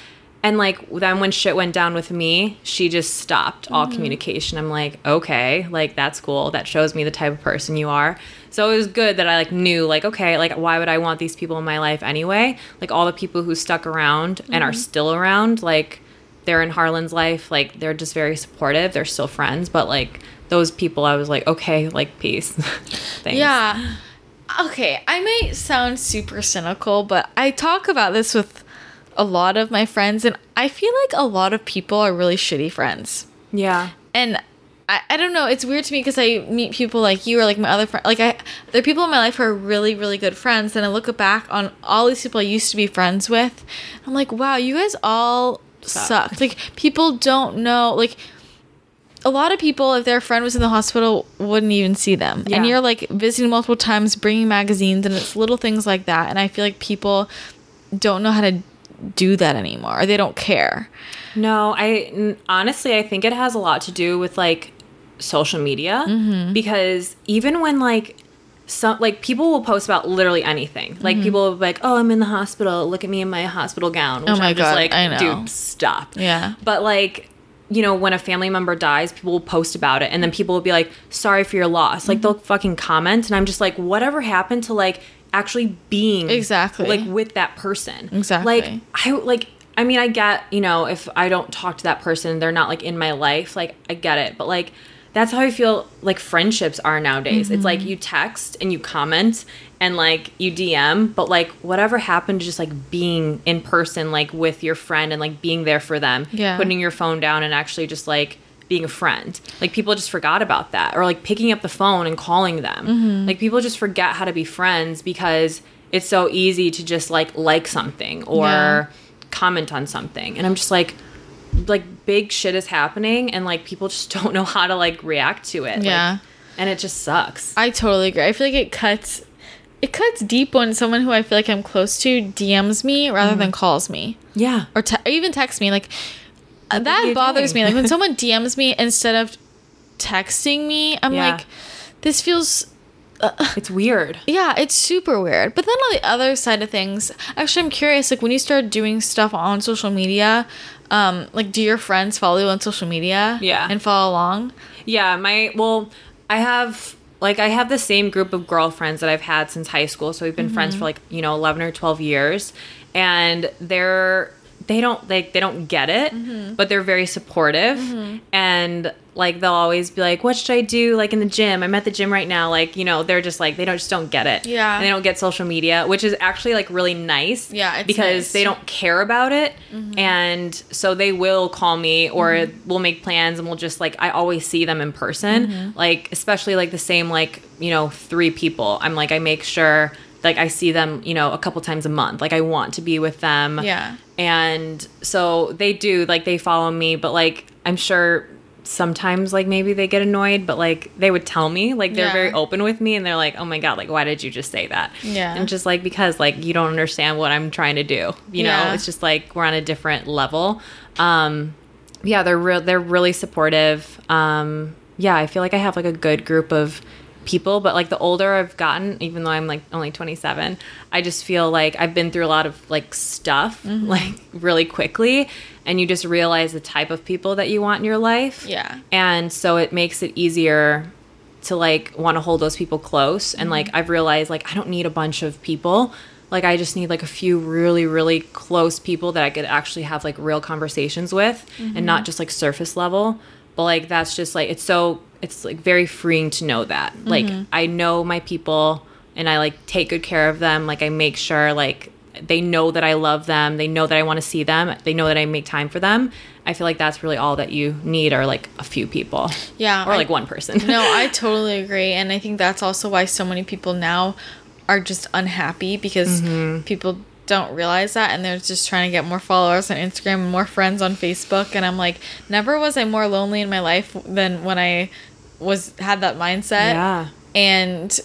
And like then when shit went down with me, she just stopped all mm-hmm. communication. I'm like, okay, like that's cool. That shows me the type of person you are. So it was good that I like knew like okay, like why would I want these people in my life anyway? Like all the people who stuck around and are mm-hmm. still around, like they're in Harlan's life, like they're just very supportive. They're still friends, but like those people I was like, okay, like peace. Thanks. Yeah. Okay, I might sound super cynical, but I talk about this with a lot of my friends, and I feel like a lot of people are really shitty friends. Yeah. And I, I don't know, it's weird to me because I meet people like you or like my other friend. Like, I, there are people in my life who are really, really good friends, and I look back on all these people I used to be friends with. I'm like, wow, you guys all Suck. sucked. Like, people don't know, like, a lot of people, if their friend was in the hospital, wouldn't even see them. Yeah. And you're like visiting multiple times, bringing magazines, and it's little things like that. And I feel like people don't know how to do that anymore, or they don't care. No, I n- honestly I think it has a lot to do with like social media Mm-hmm. because even when like some like people will post about literally anything. Like Mm-hmm. people will be like, "Oh, I'm in the hospital. Look at me in my hospital gown." Which Oh my I'm just God, like, I know. dude, stop. Yeah. But like you know, when a family member dies, people will post about it and then people will be like, sorry for your loss. Like Mm-hmm. they'll fucking comment and I'm just like, whatever happened to like actually being Exactly. like with that person. Exactly. Like I like I mean, I get, you know, if I don't talk to that person, they're not like in my life, like I get it. But like that's how I feel like friendships are nowadays. It's like mm-hmm. you text and you comment and like you DM, but like whatever happened to just like being in person like with your friend and like being there for them, Yeah. putting your phone down and actually just like being a friend. Like people just forgot about that or like picking up the phone and calling them. Mm-hmm. Like people just forget how to be friends because it's so easy to just like like something or Yeah. comment on something. And I'm just like like big shit is happening and like people just don't know how to like react to it. Like, Yeah. and it just sucks. I totally agree. I feel like it cuts it cuts deep when someone who I feel like I'm close to DMs me rather Mm-hmm. than calls me yeah. or, te- or even texts me. Like that bothers doing? me. Like when someone DMs me instead of texting me, I'm Yeah. like, this feels It's weird. yeah, it's super weird. But then on the other side of things, actually, I'm curious. Like when you start doing stuff on social media, um, like do your friends follow you on social media? Yeah. and follow along. Yeah, my well, I have like I have the same group of girlfriends that I've had since high school. So we've been friends for like, you know, 11 or 12 years and they're they don't like they don't get it, mm-hmm. but they're very supportive mm-hmm. and like they'll always be like, "What should I do like in the gym? I'm at the gym right now." Like, you know, they're just like they don't just don't get it. Yeah. And they don't get social media, which is actually like really nice. Yeah, because nice. they don't care about it mm-hmm. and so they will call me or we'll make plans and we'll just like i always see them in person like especially like the same like you know three people i'm like i make sure like i see them you know a couple times a month like i want to be with them Yeah. and so they do like they follow me but like i'm sure sometimes like maybe they get annoyed but like they would tell me like they're Yeah. very open with me and they're like oh my god like why did you just say that Yeah. and just like because like you don't understand what i'm trying to do you know Yeah. it's just like we're on a different level um yeah they're real they're really supportive um yeah i feel like i have like a good group of people but like the older i've gotten even though i'm like only 27 i just feel like i've been through a lot of like stuff mm-hmm. like really quickly and you just realize the type of people that you want in your life. Yeah. and so it makes it easier to like want to hold those people close and like mm-hmm. I've realized like I don't need a bunch of people. Like I just need like a few really really close people that I could actually have like real conversations with mm-hmm. and not just like surface level. But like that's just like it's so it's like very freeing to know that like I know my people and I like take good care of them. Like I make sure like they know that I love them. They know that I want to see them. They know that I make time for them. I feel like that's really all that you need are like a few people. Yeah, Or I- like one person. no, I totally agree. And I think that's also why so many people now are just unhappy because Mm-hmm. people don't realize that and they're just trying to get more followers on Instagram and more friends on Facebook. And I'm like, never was I more lonely in my life than when I was had that mindset. Yeah. And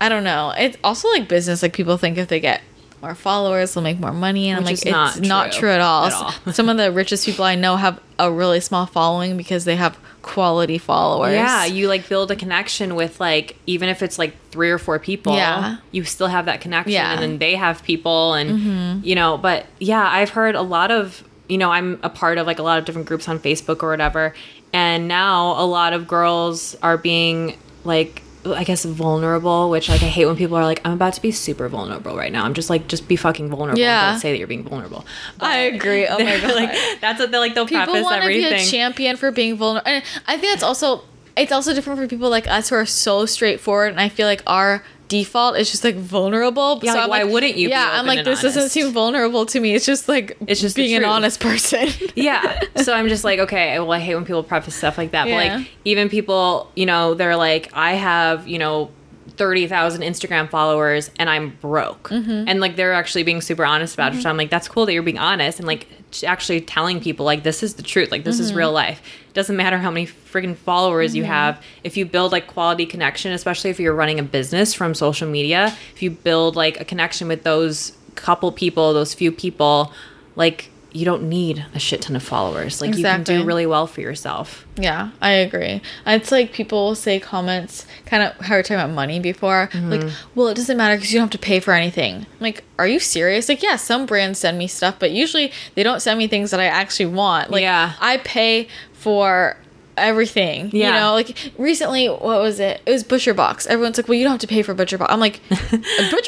I don't know. It's also like business. Like people think if they get more followers, they'll make more money. And Which I'm like, is it's not not true true at all. at all. Some of the richest people I know have a really small following because they have quality followers. Yeah, you like build a connection with like even if it's like three or four people. Yeah. you still have that connection, Yeah. Mm-hmm. and then they have people, and you know. But yeah, I've heard a lot of you know I'm a part of like a lot of different groups on Facebook or whatever, and now a lot of girls are being like. I guess vulnerable, which like I hate when people are like, "I'm about to be super vulnerable right now." I'm just like, just be fucking vulnerable. Yeah. Don't say that you're being vulnerable. I agree. Oh my god. like that's what they're like. They'll people preface want to be a champion for being vulnerable. And I think that's also it's also different for people like us who are so straightforward. And I feel like our default is just like vulnerable. Yeah, like, I'm why wouldn't you be Yeah, I'm like this doesn't seem vulnerable to me. It's just like It's just being an honest person. yeah. So I'm just like, okay, well, I hate when people preface stuff like that. But like, even people, you know, they're like, I have, you know, 30,000 Instagram followers and I'm broke. Mm-hmm. And like, they're actually being super honest about it. So I'm like, that's cool that you're being honest and like actually telling people, like, this is the truth. Like, this Mm-hmm. is real life. It doesn't matter how many freaking followers you have. If you build like quality connection, especially if you're running a business from social media, if you build like a connection with those couple people, those few people, like, you don't need a shit ton of followers. Like you can do really well for yourself. Yeah, I agree. It's like people say comments, kind of how we're talking about money before. Mm-hmm. Like, well, it doesn't matter because you don't have to pay for anything. I'm like, are you serious? Like, yeah, some brands send me stuff, but usually they don't send me things that I actually want. Like, Yeah. I pay for everything. You know, like recently, what was it? It was Butcher Box. Everyone's like, well, you don't have to pay for Butcher Box. I'm like, Butcher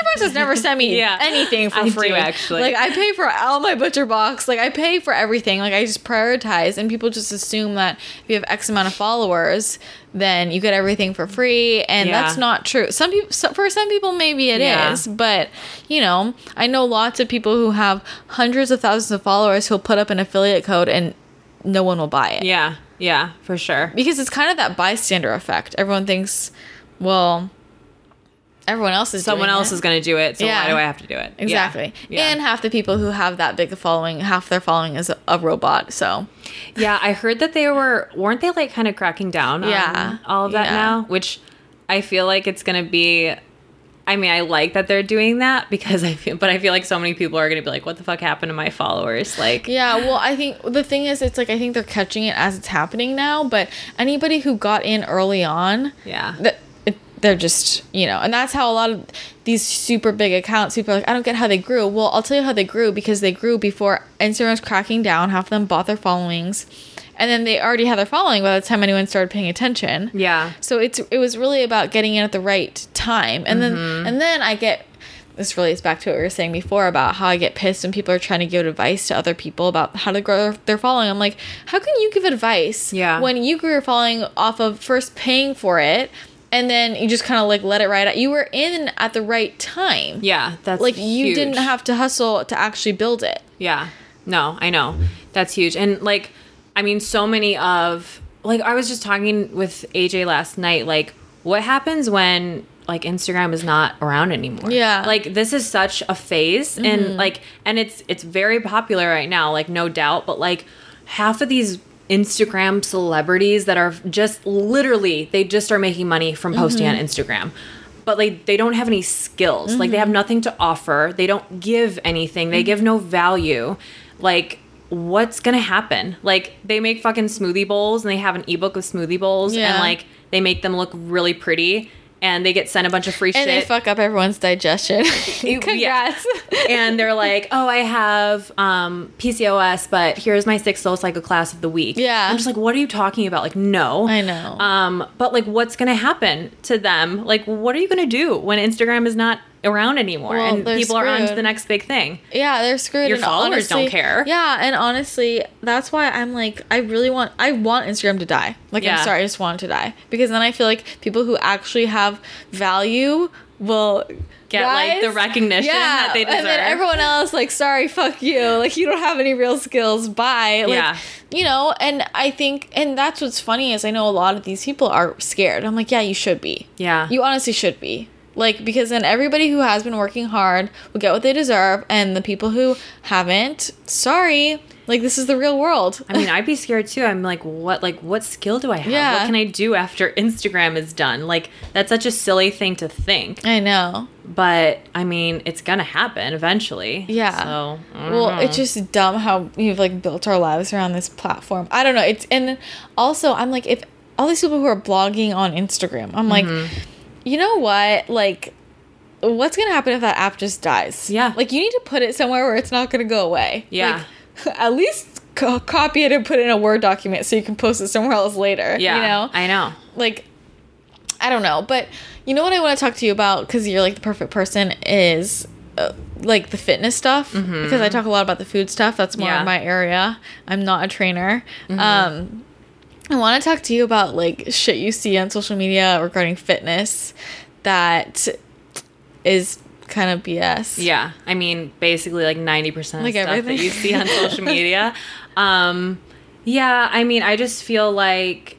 Box has never sent me Yeah. anything for I do, free. actually. Like, I pay for all my Butcher Box. Like, I pay for everything. Like, I just prioritize, and people just assume that if you have X amount of followers, then you get everything for free, and Yeah. that's not true. Some people, so, for some people, maybe it is, Yeah. but you know, I know lots of people who have hundreds of thousands of followers who'll put up an affiliate code and no one will buy it Yeah. Yeah, for sure. because it's kind of that bystander effect. Everyone thinks, well, everyone else is Someone else it. is going to do it, so Yeah. why do I have to do it? Exactly. Yeah. And half the people who have that big a following, half their following is a, a robot. So, Yeah, I heard that they were weren't they like kind of cracking down Yeah. on all of that Yeah. now, which I feel like it's going to be I mean, I like that they're doing that because I feel but I feel like so many people are going to be like what the fuck happened to my followers? Like yeah, well, I think the thing is, it's like I think they're catching it as it's happening now, but anybody who got in early on, yeah. that it, they're just you know and that's how a lot of these super big accounts people are like i don't get how they grew well i'll tell you how they grew because they grew before instagram's cracking down half of them bought their followings and then they already had their following by the time anyone started paying attention Yeah. so it's it was really about getting in at the right time and then mm-hmm. and then i get this relates back to what we were saying before about how I get pissed when people are trying to give advice to other people about how to grow their following. I'm like, how can you give advice Yeah. when you grew your following off of first paying for it and then you just kind of like let it ride out? You were in at the right time. Yeah, that's Like you didn't have to hustle to actually build it. Yeah. No, I know. That's huge. And like I mean so many of like I was just talking with AJ last night like what happens when like Instagram is not around anymore. Yeah. Mm-hmm. Like this is such a phase and like and it's it's very popular right now, like no doubt, but like half of these Instagram celebrities that are just literally they just are making money from posting Mm-hmm. on Instagram. But like they don't have any skills. Like they have nothing to offer. They don't give anything. Mm-hmm. They give no value. Like what's going to happen? Like they make fucking smoothie bowls and they have an ebook of smoothie bowls Yeah. and like they make them look really pretty and they get sent a bunch of free shit. And they fuck up everyone's digestion. Congrats. and they're like, "Oh, I have um, PCOS, but here's my sixth soul cycle class of the week." Yeah. I'm just like, "What are you talking about?" Like, no, I know. Um, but like, what's gonna happen to them? Like, what are you gonna do when Instagram is not around anymore, Well, and people are on to the next big thing. Yeah, they're screwed. Your followers don't care. Yeah, and honestly, that's why I'm like, I really want, I want Instagram to die. Like, Yeah. I'm sorry, I just want it to die because then I feel like people who actually have value will Get, like, the recognition that they And then everyone else, like, sorry, fuck you. Like, you don't have any real skills. Bye. Like, Yeah. you know, and I think, and that's what's funny is I know a lot of these people are scared. I'm like, yeah, you should be. Yeah. You honestly should be. Like, because then everybody who has been working hard will get what they deserve, and the people who haven't, sorry. Like, this is the real world. I mean, I'd be scared too. I'm like, what? Like, what skill do I have? Yeah. What can I do after Instagram is done? Like, that's such a silly thing to think. I know. But I mean, it's gonna happen eventually. Yeah. So, Well, know. it's just dumb how we've like built our lives around this platform. I don't know. It's and also I'm like if all these people who are blogging on Instagram, I'm like, Mm-hmm. You know what? Like what's going to happen if that app just dies? Yeah. Like you need to put it somewhere where it's not going to go away. Yeah. Like, at least co- copy it and put it in a Word document so you can post it somewhere else later. yeah. You know? I know. like I don't know, but you know what I want to talk to you about because you're like the perfect person is uh, like the fitness stuff because I talk a lot about the food stuff. That's more Mm-hmm. Yeah. Mm-hmm. my area. I'm not a trainer. Um, I want to talk to you about like shit you see on social media regarding fitness that is kind of BS. Yeah. I mean, basically like 90% of Like stuff everything. that you see on social media. Um, yeah, I mean, I just feel like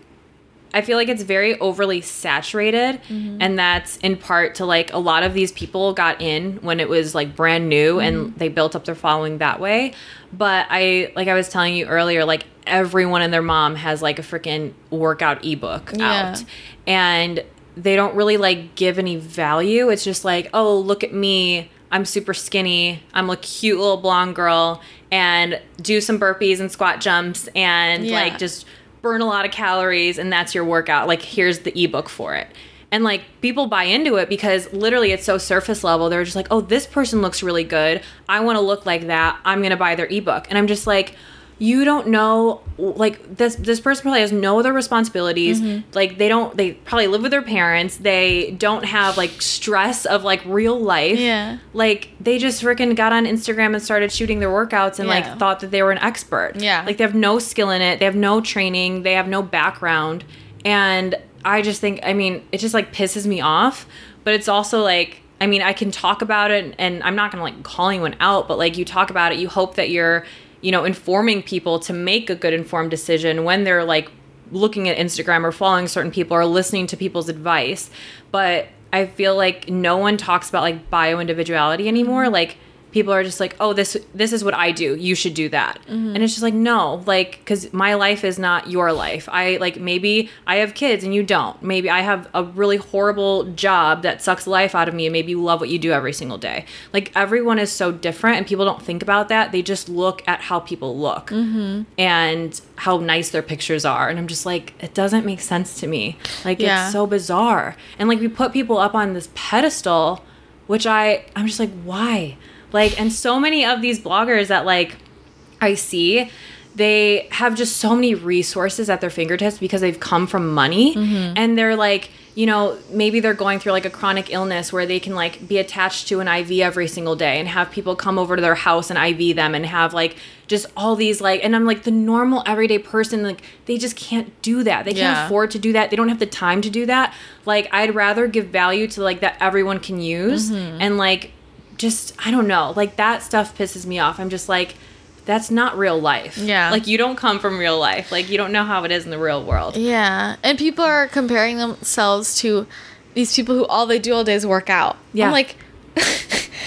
I feel like it's very overly saturated Mm-hmm. and that's in part to like a lot of these people got in when it was like brand new Mm-hmm. and they built up their following that way. But I like I was telling you earlier like everyone and their mom has like a freaking workout ebook Yeah. out. And they don't really like give any value. It's just like, "Oh, look at me. I'm super skinny. I'm a cute little blonde girl and do some burpees and squat jumps and Yeah. like just burn a lot of calories and that's your workout. Like here's the ebook for it. And like people buy into it because literally it's so surface level. They're just like, "Oh, this person looks really good. I want to look like that. I'm going to buy their ebook." And I'm just like, you don't know like this this person probably has no other responsibilities Mm-hmm. like they don't they probably live with their parents they don't have like stress of like real life Yeah. like they just freaking got on instagram and started shooting their workouts and Yeah. like thought that they were an expert Yeah. like they have no skill in it they have no training they have no background and i just think i mean it just like pisses me off but it's also like i mean i can talk about it and, and i'm not gonna like call anyone out but like you talk about it you hope that you're you know informing people to make a good informed decision when they're like looking at instagram or following certain people or listening to people's advice. But i feel like no one talks about like bio individuality anymore. Like people are just like oh this this is what i do. You should do that. Mm-hmm. And it's just like no like because my life is not your life. I like maybe i have kids and you don't. Maybe i have a really horrible job that sucks life out of me and maybe you love what you do every single day. Like everyone is so different and people don't think about that. They just look at how people look mm-hmm. and how nice their pictures are. And i'm just like it doesn't make sense to me. Like Yeah. it's so bizarre. And like we put people up on this pedestal which i i'm just like why like and so many of these bloggers that like i see they have just so many resources at their fingertips because they've come from money. And they're like you know maybe they're going through like a chronic illness where they can like be attached to an iv every single day and have people come over to their house and iv them and have like just all these like and i'm like the normal everyday person like they just can't do that. They can't afford to do that. They don't have the time to do that. Like i'd rather give value to like that everyone can use Mm-hmm. and like just i don't know like that stuff pisses me off i'm just like that's not real life Yeah. like you don't come from real life like you don't know how it is in the real world Yeah, and people are comparing themselves to these people who all they do all day is work out. Yeah. I'm like,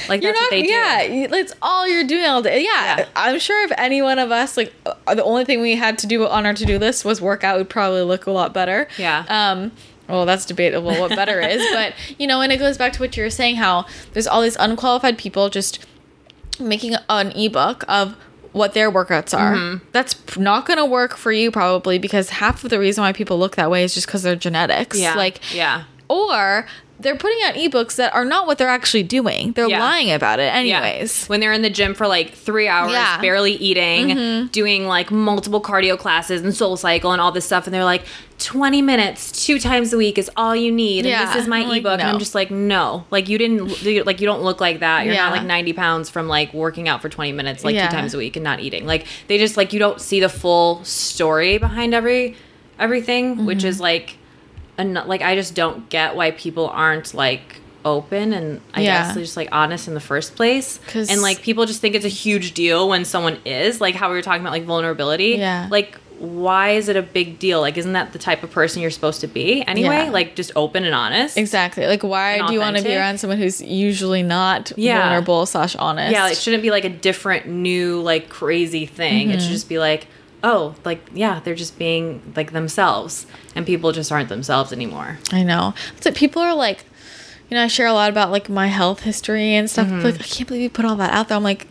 Like, that's what they do. Yeah, that's all you're doing all day. Yeah, Yeah. I'm sure if any one of us like uh, the only thing we had to do on our to do list was work out, we'd probably look a lot better. Yeah. Um. Well, that's debatable what better is, but you know, and it goes back to what you were saying, how there's all these unqualified people just making an ebook of what their workouts are. Mm-hmm. That's not going to work for you probably because half of the reason why people look that way is just because they're genetics. yeah Like, yeah or they're putting out ebooks that are not what they're actually doing. They're Yeah. lying about it Yeah. anyways. When they're in the gym for like three hours, Yeah. Mm-hmm. barely eating, doing like multiple cardio classes and soul cycle and all this stuff. And they're like, 20 minutes, two times a week is all you need. And this is my I'm like, ebook. And I'm just like, no. Like, you didn't, like, you don't look like that. You're not like 90 pounds from like working out for 20 minutes, like Yeah. two times a week and not eating. Like, they just, like, you don't see the full story behind every, everything, which Mm-hmm. is like, an, like, I just don't get why people aren't like, open and I Yeah. guess just like honest in the first place. 'Cause- And like people just think it's a huge deal when someone is like how we were talking about like vulnerability. Yeah. Like why is it a big deal? Like isn't that the type of person you're supposed to be anyway? Yeah. Like just open and honest. Exactly. Like, why do you want to be around someone who's usually not Yeah. vulnerable slash honest? Yeah, it shouldn't be like a different new like crazy thing. It Mm-hmm. should just be like Oh, like yeah, they're just being like themselves, and people just aren't themselves anymore. I know. It's like people are like, you know, I share a lot about like my health history and stuff. Mm-hmm. Like, I can't believe you put all that out there. I'm like,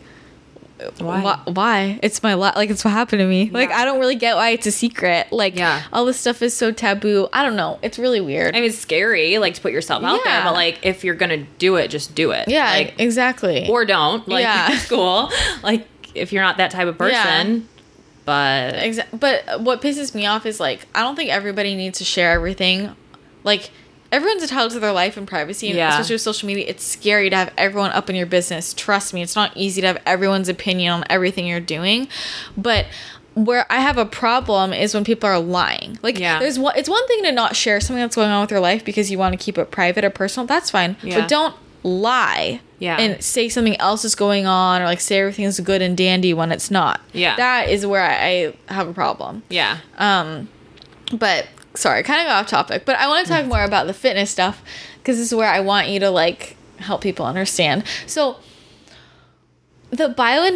Why? why? why? It's my life. Like, it's what happened to me. Like, I don't really get why it's a secret. Like, Yeah. all this stuff is so taboo. I don't know. It's really weird. I mean, it's scary, like to put yourself out there, but like if you're gonna do it, just do it. yeah, like, exactly. or don't. Like Yeah. it's cool. Like if you're not that type of person. Yeah. But Exa- but what pisses me off is like I don't think everybody needs to share everything. Like everyone's entitled to their life and privacy, and Yeah. especially with social media, it's scary to have everyone up in your business. Trust me, it's not easy to have everyone's opinion on everything you're doing. But where I have a problem is when people are lying. Like Yeah. there's one it's one thing to not share something that's going on with your life because you want to keep it private or personal. That's fine. Yeah. But don't lie. Yeah. And say something else is going on or like say everything's good and dandy when it's not. Yeah. That is where I I have a problem. yeah. Um, but sorry, kind of off topic. But I want to talk more about the fitness stuff because this is where I want you to like help people understand. So the bio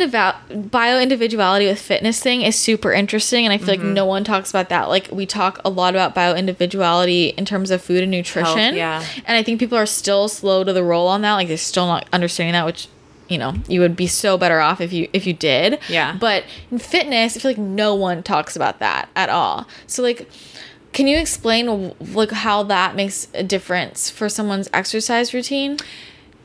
bio individuality with fitness thing is super interesting, and I feel like mm-hmm. no one talks about that. Like we talk a lot about bio individuality in terms of food and nutrition. yeah. and I think people are still slow to the roll on that. Like they're still not understanding that, which you know you would be so better off if you if you did. Yeah. But in fitness, I feel like no one talks about that at all. So like. Can you explain like how that makes a difference for someone's exercise routine?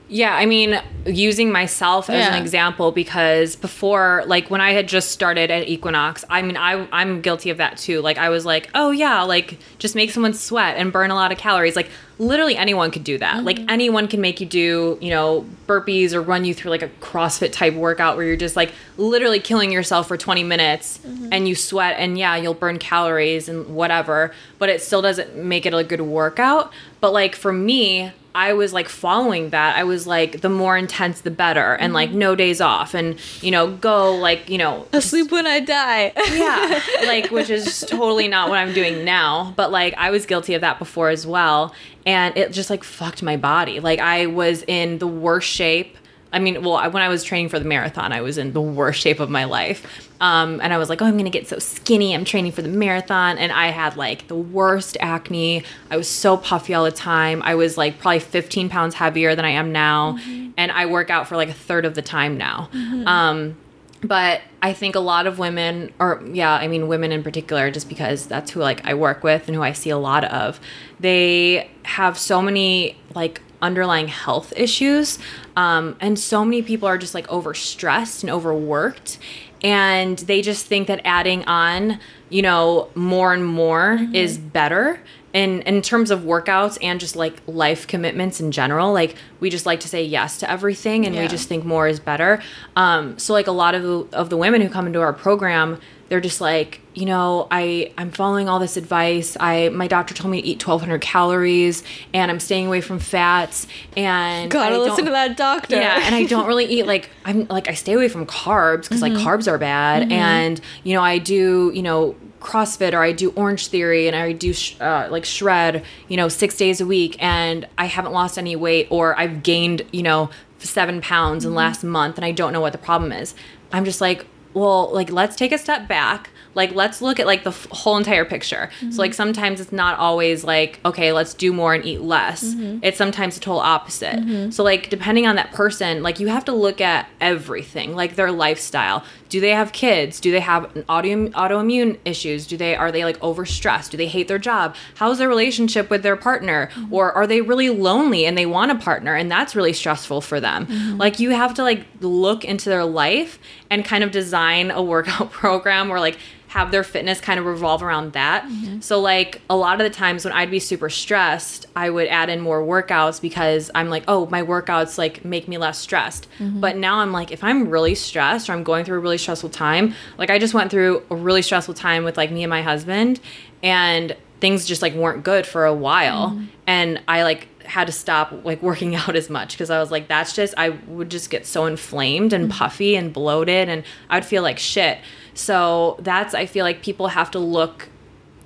Yeah, I mean, using myself as Yeah. an example because before, like when I had just started at Equinox, I mean, I I'm guilty of that too. Like I was like, oh yeah, like just make someone sweat and burn a lot of calories. Like literally anyone could do that. Like mm-hmm. anyone can make you do, you know, burpees or run you through like a CrossFit type workout where you're just like literally killing yourself for 20 minutes mm-hmm. and you sweat and yeah, you'll burn calories and whatever, but it still doesn't make it a good workout. But like for me, I was like following that. I was like, the more intense, the better, and like mm-hmm. no days off, and you know, go like you know, Asleep when I die. yeah, like which is totally not what I'm doing now. But like I was guilty of that before as well, and it just like fucked my body. Like I was in the worst shape. I mean, well, I- when I was training for the marathon, I was in the worst shape of my life. Um, and I was like, oh, I'm gonna get so skinny. I'm training for the marathon, and I had like the worst acne. I was so puffy all the time. I was like probably 15 pounds heavier than I am now, and I work out for like a third of the time now. Um, but I think a lot of women, or yeah, I mean women in particular, just because that's who like I work with and who I see a lot of, they have so many like underlying health issues, um, and so many people are just like overstressed and overworked, and they just think that adding on, you know, more and more is better. In in terms of workouts and just like life commitments in general like we just like to say yes to everything and we just think more is better. Um so like a lot of the, of the women who come into our program they're just like you know i i'm following all this advice i my doctor told me to eat 1200 calories and i'm staying away from fats and Gotta I listen to that doctor. yeah, and I don't really eat like I'm like I stay away from carbs because Mm-hmm. like carbs are bad, and you know I do you know CrossFit or I do Orange Theory and I do sh- uh, like shred you know six days a week, and I haven't lost any weight or I've gained you know seven pounds Mm-hmm. in last month, and I don't know what the problem is. I'm just like, well, like let's take a step back. Like let's look at like the f- whole entire picture. So mm-hmm. like sometimes it's not always like okay, let's do more and eat less. Mm-hmm. It's sometimes the total opposite. Mm-hmm. So like depending on that person, like you have to look at everything, like their lifestyle. Do they have kids? Do they have an auto, autoimmune issues? Do they are they like overstressed? Do they hate their job? How's their relationship with their partner? Mm-hmm. Or are they really lonely and they want a partner and that's really stressful for them? Mm-hmm. Like you have to like look into their life and kind of design a workout program or like have their fitness kind of revolve around that. Mm-hmm. So like a lot of the times when I'd be super stressed, I would add in more workouts because I'm like, "Oh, my workouts like make me less stressed." Mm-hmm. But now I'm like if I'm really stressed or I'm going through a really stressful time, like I just went through a really stressful time with like me and my husband and things just like weren't good for a while mm-hmm. and I like had to stop like working out as much because I was like that's just I would just get so inflamed and puffy and bloated and I'd feel like shit. So that's I feel like people have to look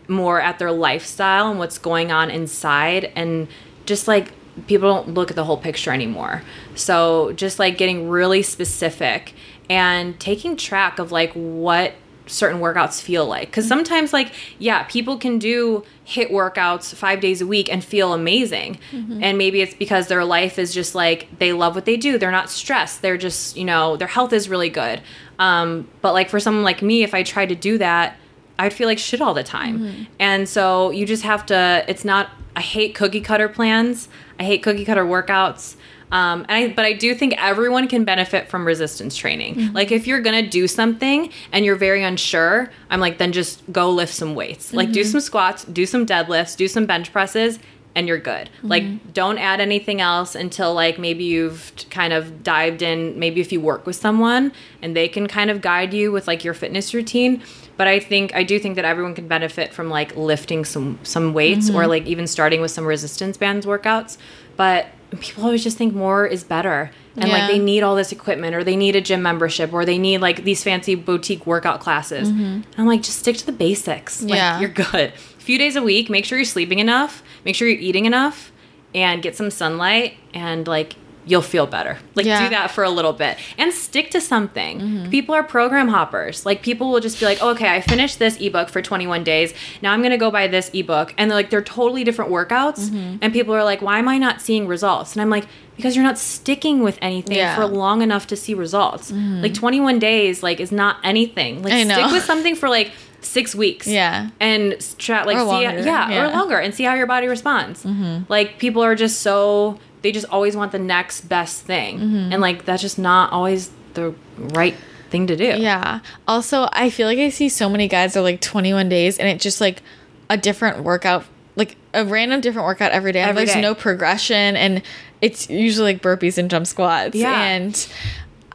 more at their lifestyle and what's going on inside and just like people don't look at the whole picture anymore. So just like getting really specific and taking track of like what certain workouts feel like cuz mm-hmm. sometimes like yeah, people can do HIIT workouts 5 days a week and feel amazing. Mm-hmm. And maybe it's because their life is just like they love what they do. They're not stressed. They're just, you know, their health is really good. Um but like for someone like me if I tried to do that I'd feel like shit all the time. And so you just have to, it's not, I hate cookie cutter plans. I hate cookie cutter workouts. Um, and I, but I do think everyone can benefit from resistance training. Like if you're gonna do something and you're very unsure, I'm like, then just go lift some weights. Like do some squats, do some deadlifts, do some bench presses, and you're good. Mm-hmm. Like don't add anything else until like maybe you've kind of dived in. Maybe if you work with someone and they can kind of guide you with like your fitness routine. But I think I do think that everyone can benefit from like lifting some some weights or mm-hmm. like even starting with some resistance bands workouts. But people always just think more is better. And Yeah. like they need all this equipment or they need a gym membership or they need like these fancy boutique workout classes. Mm-hmm. And I'm like, just stick to the basics. Like Yeah. you're good. A few days a week, make sure you're sleeping enough, make sure you're eating enough, and get some sunlight and like you'll feel better. Like Yeah. do that for a little bit and stick to something. Mm-hmm. People are program hoppers. Like people will just be like, okay, I finished this ebook for 21 days. Now I'm gonna go buy this ebook, and they're like they're totally different workouts. Mm-hmm. And people are like, why am I not seeing results? And I'm like, because you're not sticking with anything Yeah. for long enough to see results. Mm-hmm. Like 21 days, like is not anything. Like I know. stick with something for like six weeks Yeah. and try like Or see longer, yeah, yeah. or longer and see how your body responds like people are just so they just always want the next best thing and like that's just not always the right thing to do Yeah. Also, I feel like I see so many guys are like 21 days and it's just like a different workout, like a random different workout every day. Every there's day. no progression and it's usually like burpees and jump squats. Yeah. And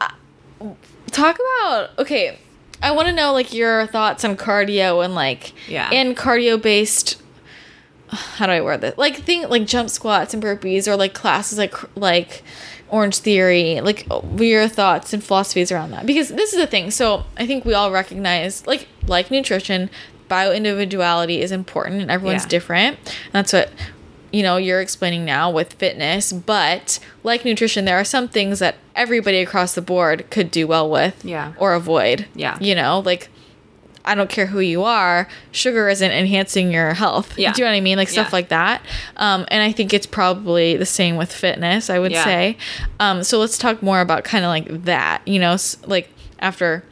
uh, talk about, okay, I want to know like your thoughts on cardio and like, Yeah. and cardio based how do I word this? Like think like jump squats and burpees or like classes like like Orange Theory. Like oh, what your thoughts and philosophies around that? Because this is the thing. So I think we all recognize like like nutrition, bio individuality is important and everyone's Yeah. different. That's what you know you're explaining now with fitness but like nutrition there are some things that everybody across the board could do well with Yeah. or avoid Yeah. you know like I don't care who you are, sugar isn't enhancing your health. Yeah. Do you know what I mean? Like stuff Yeah. like that. Um, and I think it's probably the same with fitness, I would Yeah. say. Um, so let's talk more about kind of like that, you know, like after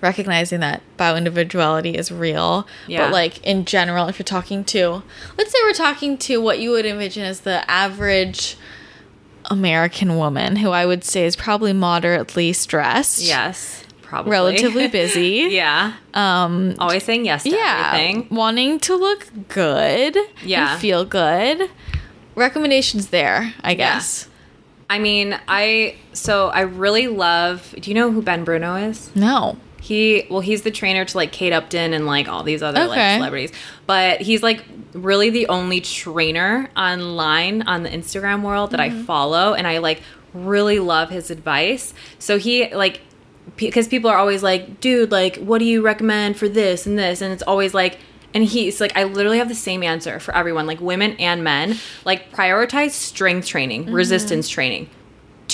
recognizing that bio individuality is real. Yeah. But like in general, if you're talking to, let's say we're talking to what you would envision as the average American woman, who I would say is probably moderately stressed. yes probably Relatively busy. yeah um always saying yes to yeah, everything wanting to look good, Yeah. and feel good. Recommendations there, I guess. i mean i so i really love do you know who ben bruno is No, He well, he's the trainer to like Kate Upton and like all these other like Okay. celebrities. But he's like really the only trainer online on the Instagram world that Mm-hmm. I follow, and I like really love his advice. So he like because people are always like, dude, like, what do you recommend for this and this? And it's always like. And he's like, I literally have the same answer for everyone, like women and men. Like, prioritize strength training, Mm-hmm. resistance training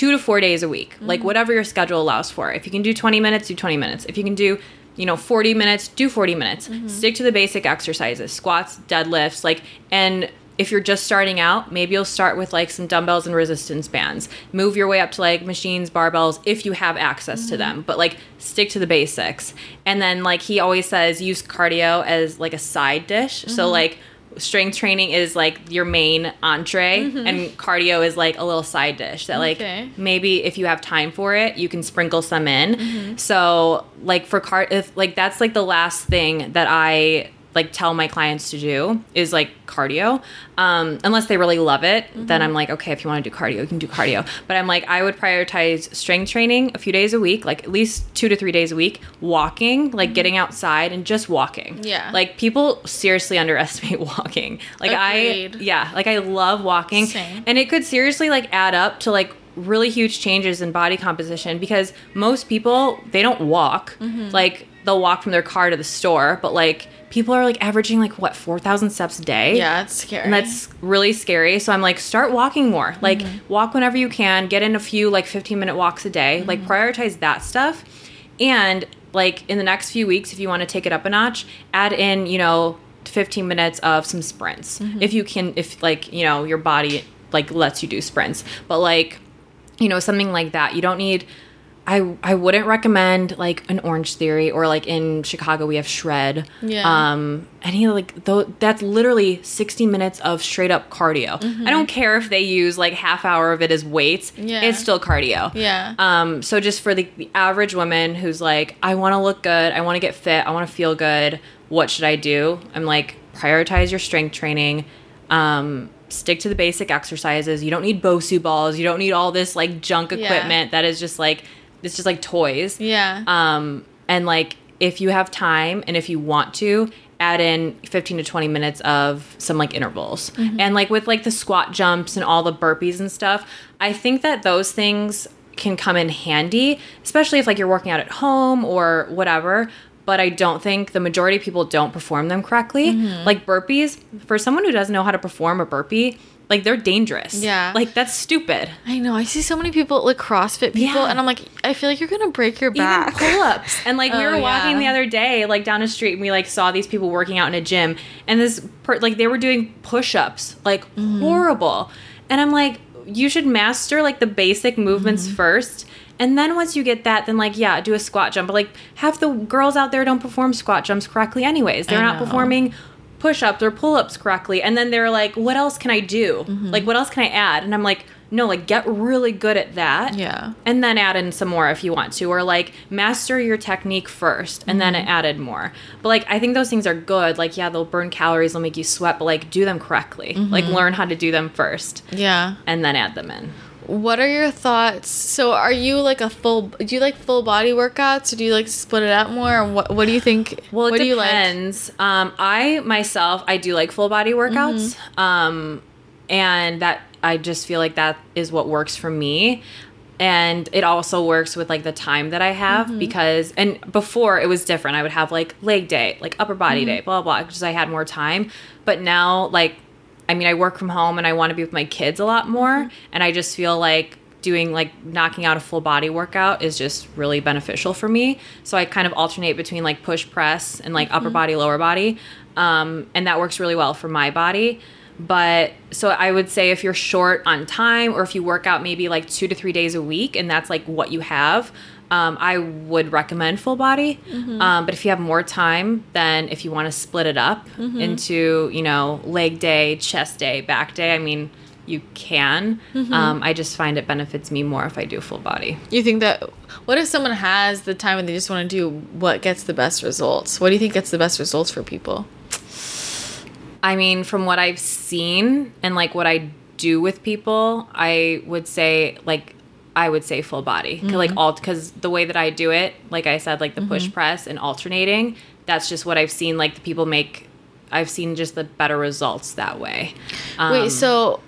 two to four days a week, like mm. whatever your schedule allows for. If you can do 20 minutes, do 20 minutes. If you can do, you know, 40 minutes, do 40 minutes. Mm-hmm. Stick to the basic exercises, squats, deadlifts, like, and if you're just starting out, maybe you'll start with like some dumbbells and resistance bands. Move your way up to like machines, barbells if you have access to mm-hmm. them, but like stick to the basics. And then like he always says use cardio as like a side dish. So mm-hmm. like strength training is like your main entree mm-hmm. and cardio is like a little side dish that like Okay. maybe if you have time for it you can sprinkle some in. Mm-hmm. So like for car if like that's like the last thing that i like tell my clients to do is like cardio um unless they really love it then i'm like okay if you want to do cardio you can do cardio but i'm like i would prioritize strength training a few days a week like at least two to three days a week walking like getting outside and just walking Yeah. like people seriously underestimate walking like Agreed. i yeah like i love walking Same. and it could seriously like add up to like really huge changes in body composition because most people they don't walk Mm-hmm. like they'll walk from their car to the store but like people are like averaging like what 4000 steps a day? Yeah, it's scary. and that's really scary. So i'm like start walking more. Like Mm-hmm. walk whenever you can. Get in a few like 15 minute walks a day. Like Mm-hmm. prioritize that stuff. And like in the next few weeks if you want to take it up a notch add in you know 15 minutes of some sprints. Mm-hmm. if you can if like you know your body like lets you do sprints. But like you know something like that. You don't need I, I wouldn't recommend like an Orangetheory or like in Chicago we have Shred. Yeah. Um, any like though that's literally sixty minutes of straight up cardio. I don't care if they use like half hour of it as weights. Yeah. It's still cardio. Yeah. Um, so just for the, the average woman who's like, I want to look good, I want to get fit, I want to feel good. What should I do? I'm like, prioritize your strength training. Um, stick to the basic exercises. You don't need Bosu balls. You don't need all this like junk Yeah. equipment that is just like it's just like toys. yeah. Um, and like if you have time and if you want to, add in 15 to 20 minutes of some like intervals. And like with like the squat jumps and all the burpees and stuff, I think that those things can come in handy, especially if like you're working out at home or whatever. But I don't think the majority of people don't perform them correctly. Like burpees, for someone who doesn't know how to perform a burpee, like they're dangerous. Yeah. Like that's stupid. I know. I see so many people like CrossFit people, Yeah. and I'm like, I feel like you're gonna break your back. Even pull-ups. And like we Oh, were walking yeah. the other day, like down a street, and we like saw these people working out in a gym, and this per- like they were doing push-ups, like Mm-hmm. horrible. And I'm like, you should master like the basic movements Mm-hmm. first. And then once you get that, then like yeah, do a squat jump. But like half the girls out there don't perform squat jumps correctly anyways. They're not know. Performing push-ups or pull-ups correctly. And then they're like, what else can I do? Mm-hmm. Like what else can I add? And I'm like, no, like get really good at that Yeah. and then add in some more if you want to or like master your technique first and then added more but like i think those things are good like yeah they'll burn calories they'll make you sweat but like do them correctly like learn how to do them first Yeah. and then add them in What are your thoughts? So, are you like a full? Do you like full body workouts, or do you like split it up more? Or what What do you think? well it what do you like? depends um i myself i do like full body workouts um and that i just feel like that is what works for me and it also works with like the time that I have because and before it was different. I would have like leg day, like upper body day, blah blah, because I had more time. But now, like, I mean, I work from home and I want to be with my kids a lot more, and I just feel like doing like knocking out a full body workout is just really beneficial for me. So I kind of alternate between like push press and like upper body, lower body, um, and that works really well for my body. But so i would say if you're short on time or if you work out maybe like two to three days a week and that's like what you have um, i would recommend full body um, but if you have more time then if you want to split it up into you know leg day chest day back day i mean you can um, i just find it benefits me more if i do full body You think that? What if someone has the time and they just want to do what gets the best results? What do you think gets the best results for people? I mean, from what I've seen and like what I do with people, I would say like I would say full body, 'Cause, like all because the way that I do it, like I said, like the push press and alternating. That's just what I've seen. Like the people make. I've seen just the better results that way. Um, Wait, so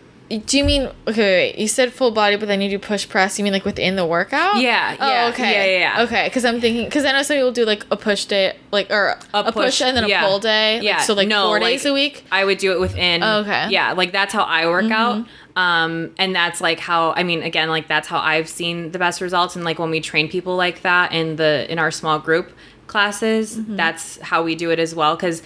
do you mean okay? Wait, you said full body, but then you do push press. You mean like within the workout? Yeah, yeah, Oh, okay. yeah, yeah, yeah. Okay, because I'm thinking because I know some people do like a push day, like or a, push, and then a pull day. like, Yeah, so like no, four days a week. I would do it within. Oh, okay. Mm-hmm. Yeah, like that's how I work out. Um, and that's like how I mean, again, like that's how I've seen the best results. And like when we train people like that in the in our small group classes, Mm-hmm. that's how we do it as well. Because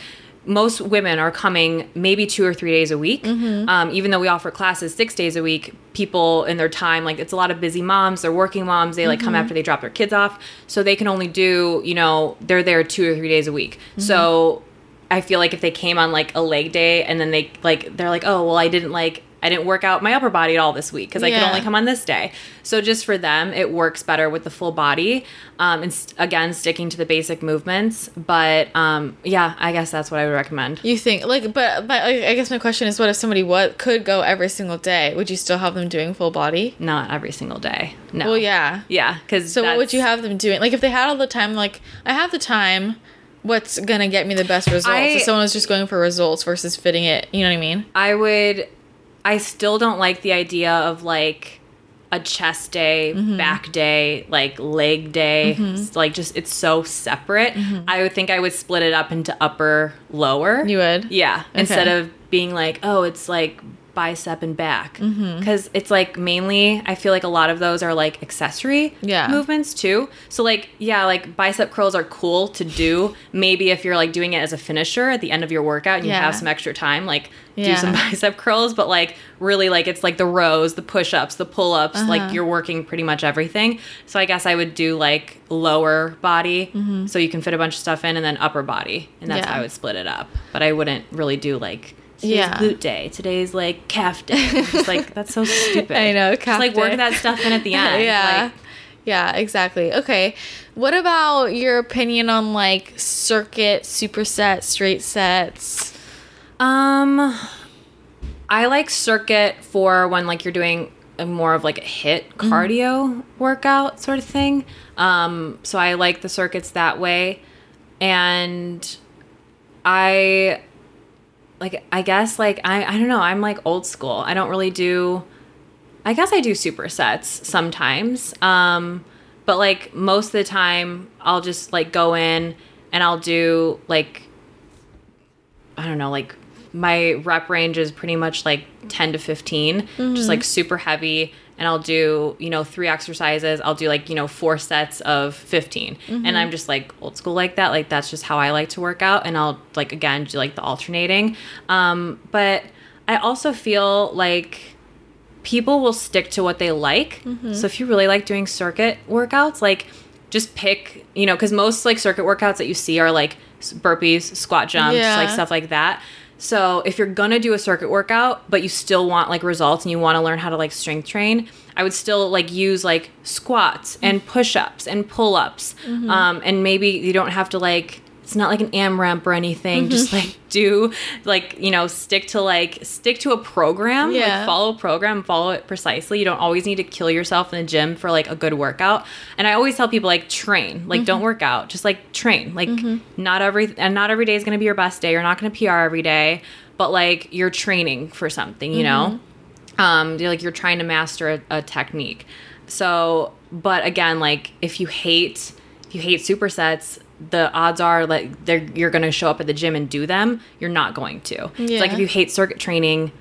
most women are coming maybe two or three days a week. Um, even though we offer classes six days a week, people in their time, like it's a lot of busy moms, they're working moms, they like come after they drop their kids off. So they can only do, you know, they're there two or three days a week. So I feel like if they came on like a leg day and then they like, they're like, oh, well, I didn't like, I didn't work out my upper body at all this week because I could only come on this day. So just for them, it works better with the full body. Um, and st- again, sticking to the basic movements. But um, yeah, I guess that's what I would recommend. You think like, but but I I guess my question is, what if somebody what could go every single day? Would you still have them doing full body? Not every single day. No. Well, yeah. Yeah, because So what would you have them doing? Like if they had all the time, like I have the time. What's gonna get me the best results? I- if someone was just going for results versus fitting it, you know what I mean? I would. I still don't like the idea of like a chest day, Mm-hmm. back day, like leg day. It's like just it's so separate. I would think I would split it up into upper, lower. You would? Yeah, instead of being like, oh, it's like bicep and back. Mm-hmm. Because it's like mainly, I feel like a lot of those are like accessory Yeah. movements too. So, like, yeah, like bicep curls are cool to do. Maybe if you're like doing it as a finisher at the end of your workout and you have some extra time, like do some bicep curls. But like, really, like, it's like the rows, the push ups, the pull ups, Uh-huh. like, you're working pretty much everything. So, I guess I would do like lower body so you can fit a bunch of stuff in and then upper body. And that's. Yeah. how I would split it up. But I wouldn't really do like, Today's Yeah. glute day. Today's like calf day. It's like that's so stupid. I know, Just calf like work day. that stuff in at the end. yeah. Like, yeah, exactly. Okay. What about your opinion on like circuit, superset, straight sets? um, I like circuit for when like you're doing a more of like a HIIT Mm-hmm. cardio workout sort of thing. Um, so I like the circuits that way, and I like I guess like I I don't know I'm like old school. I don't really do. I guess I do supersets sometimes. Um, but like most of the time, I'll just like go in and I'll do like I don't know, like my rep range is pretty much like 10 to 15, just like super heavy. And I'll do, you know, three exercises. I'll do like, you know, four sets of 15. And I'm just like old school like that. Like that's just how I like to work out. And I'll like, again, do like the alternating. Um, but I also feel like people will stick to what they like. So if you really like doing circuit workouts, like just pick, you know, because most like circuit workouts that you see are like burpees, squat jumps, Yeah. like stuff like that. So if you're gonna do a circuit workout, but you still want like results and you want to learn how to like strength train, I would still like use like squats and push-ups and pull-ups, um, and maybe you don't have to like it's not like an AMRAP or anything. Mm-hmm. Just like do like you know stick to like stick to a program. Yeah. Like follow a program, follow it precisely. You don't always need to kill yourself in the gym for like a good workout. And I always tell people like train, like don't mm-hmm. work out, just like train. Like mm-hmm. not every and not every day is going to be your best day. You're not going to PR every day, but like you're training for something. You know, um, you're like you're trying to master a, a technique. So, but again, like if you hate if you hate supersets, the odds are like they're you're going to show up at the gym and do them. You're not going to. It's like if you hate circuit training,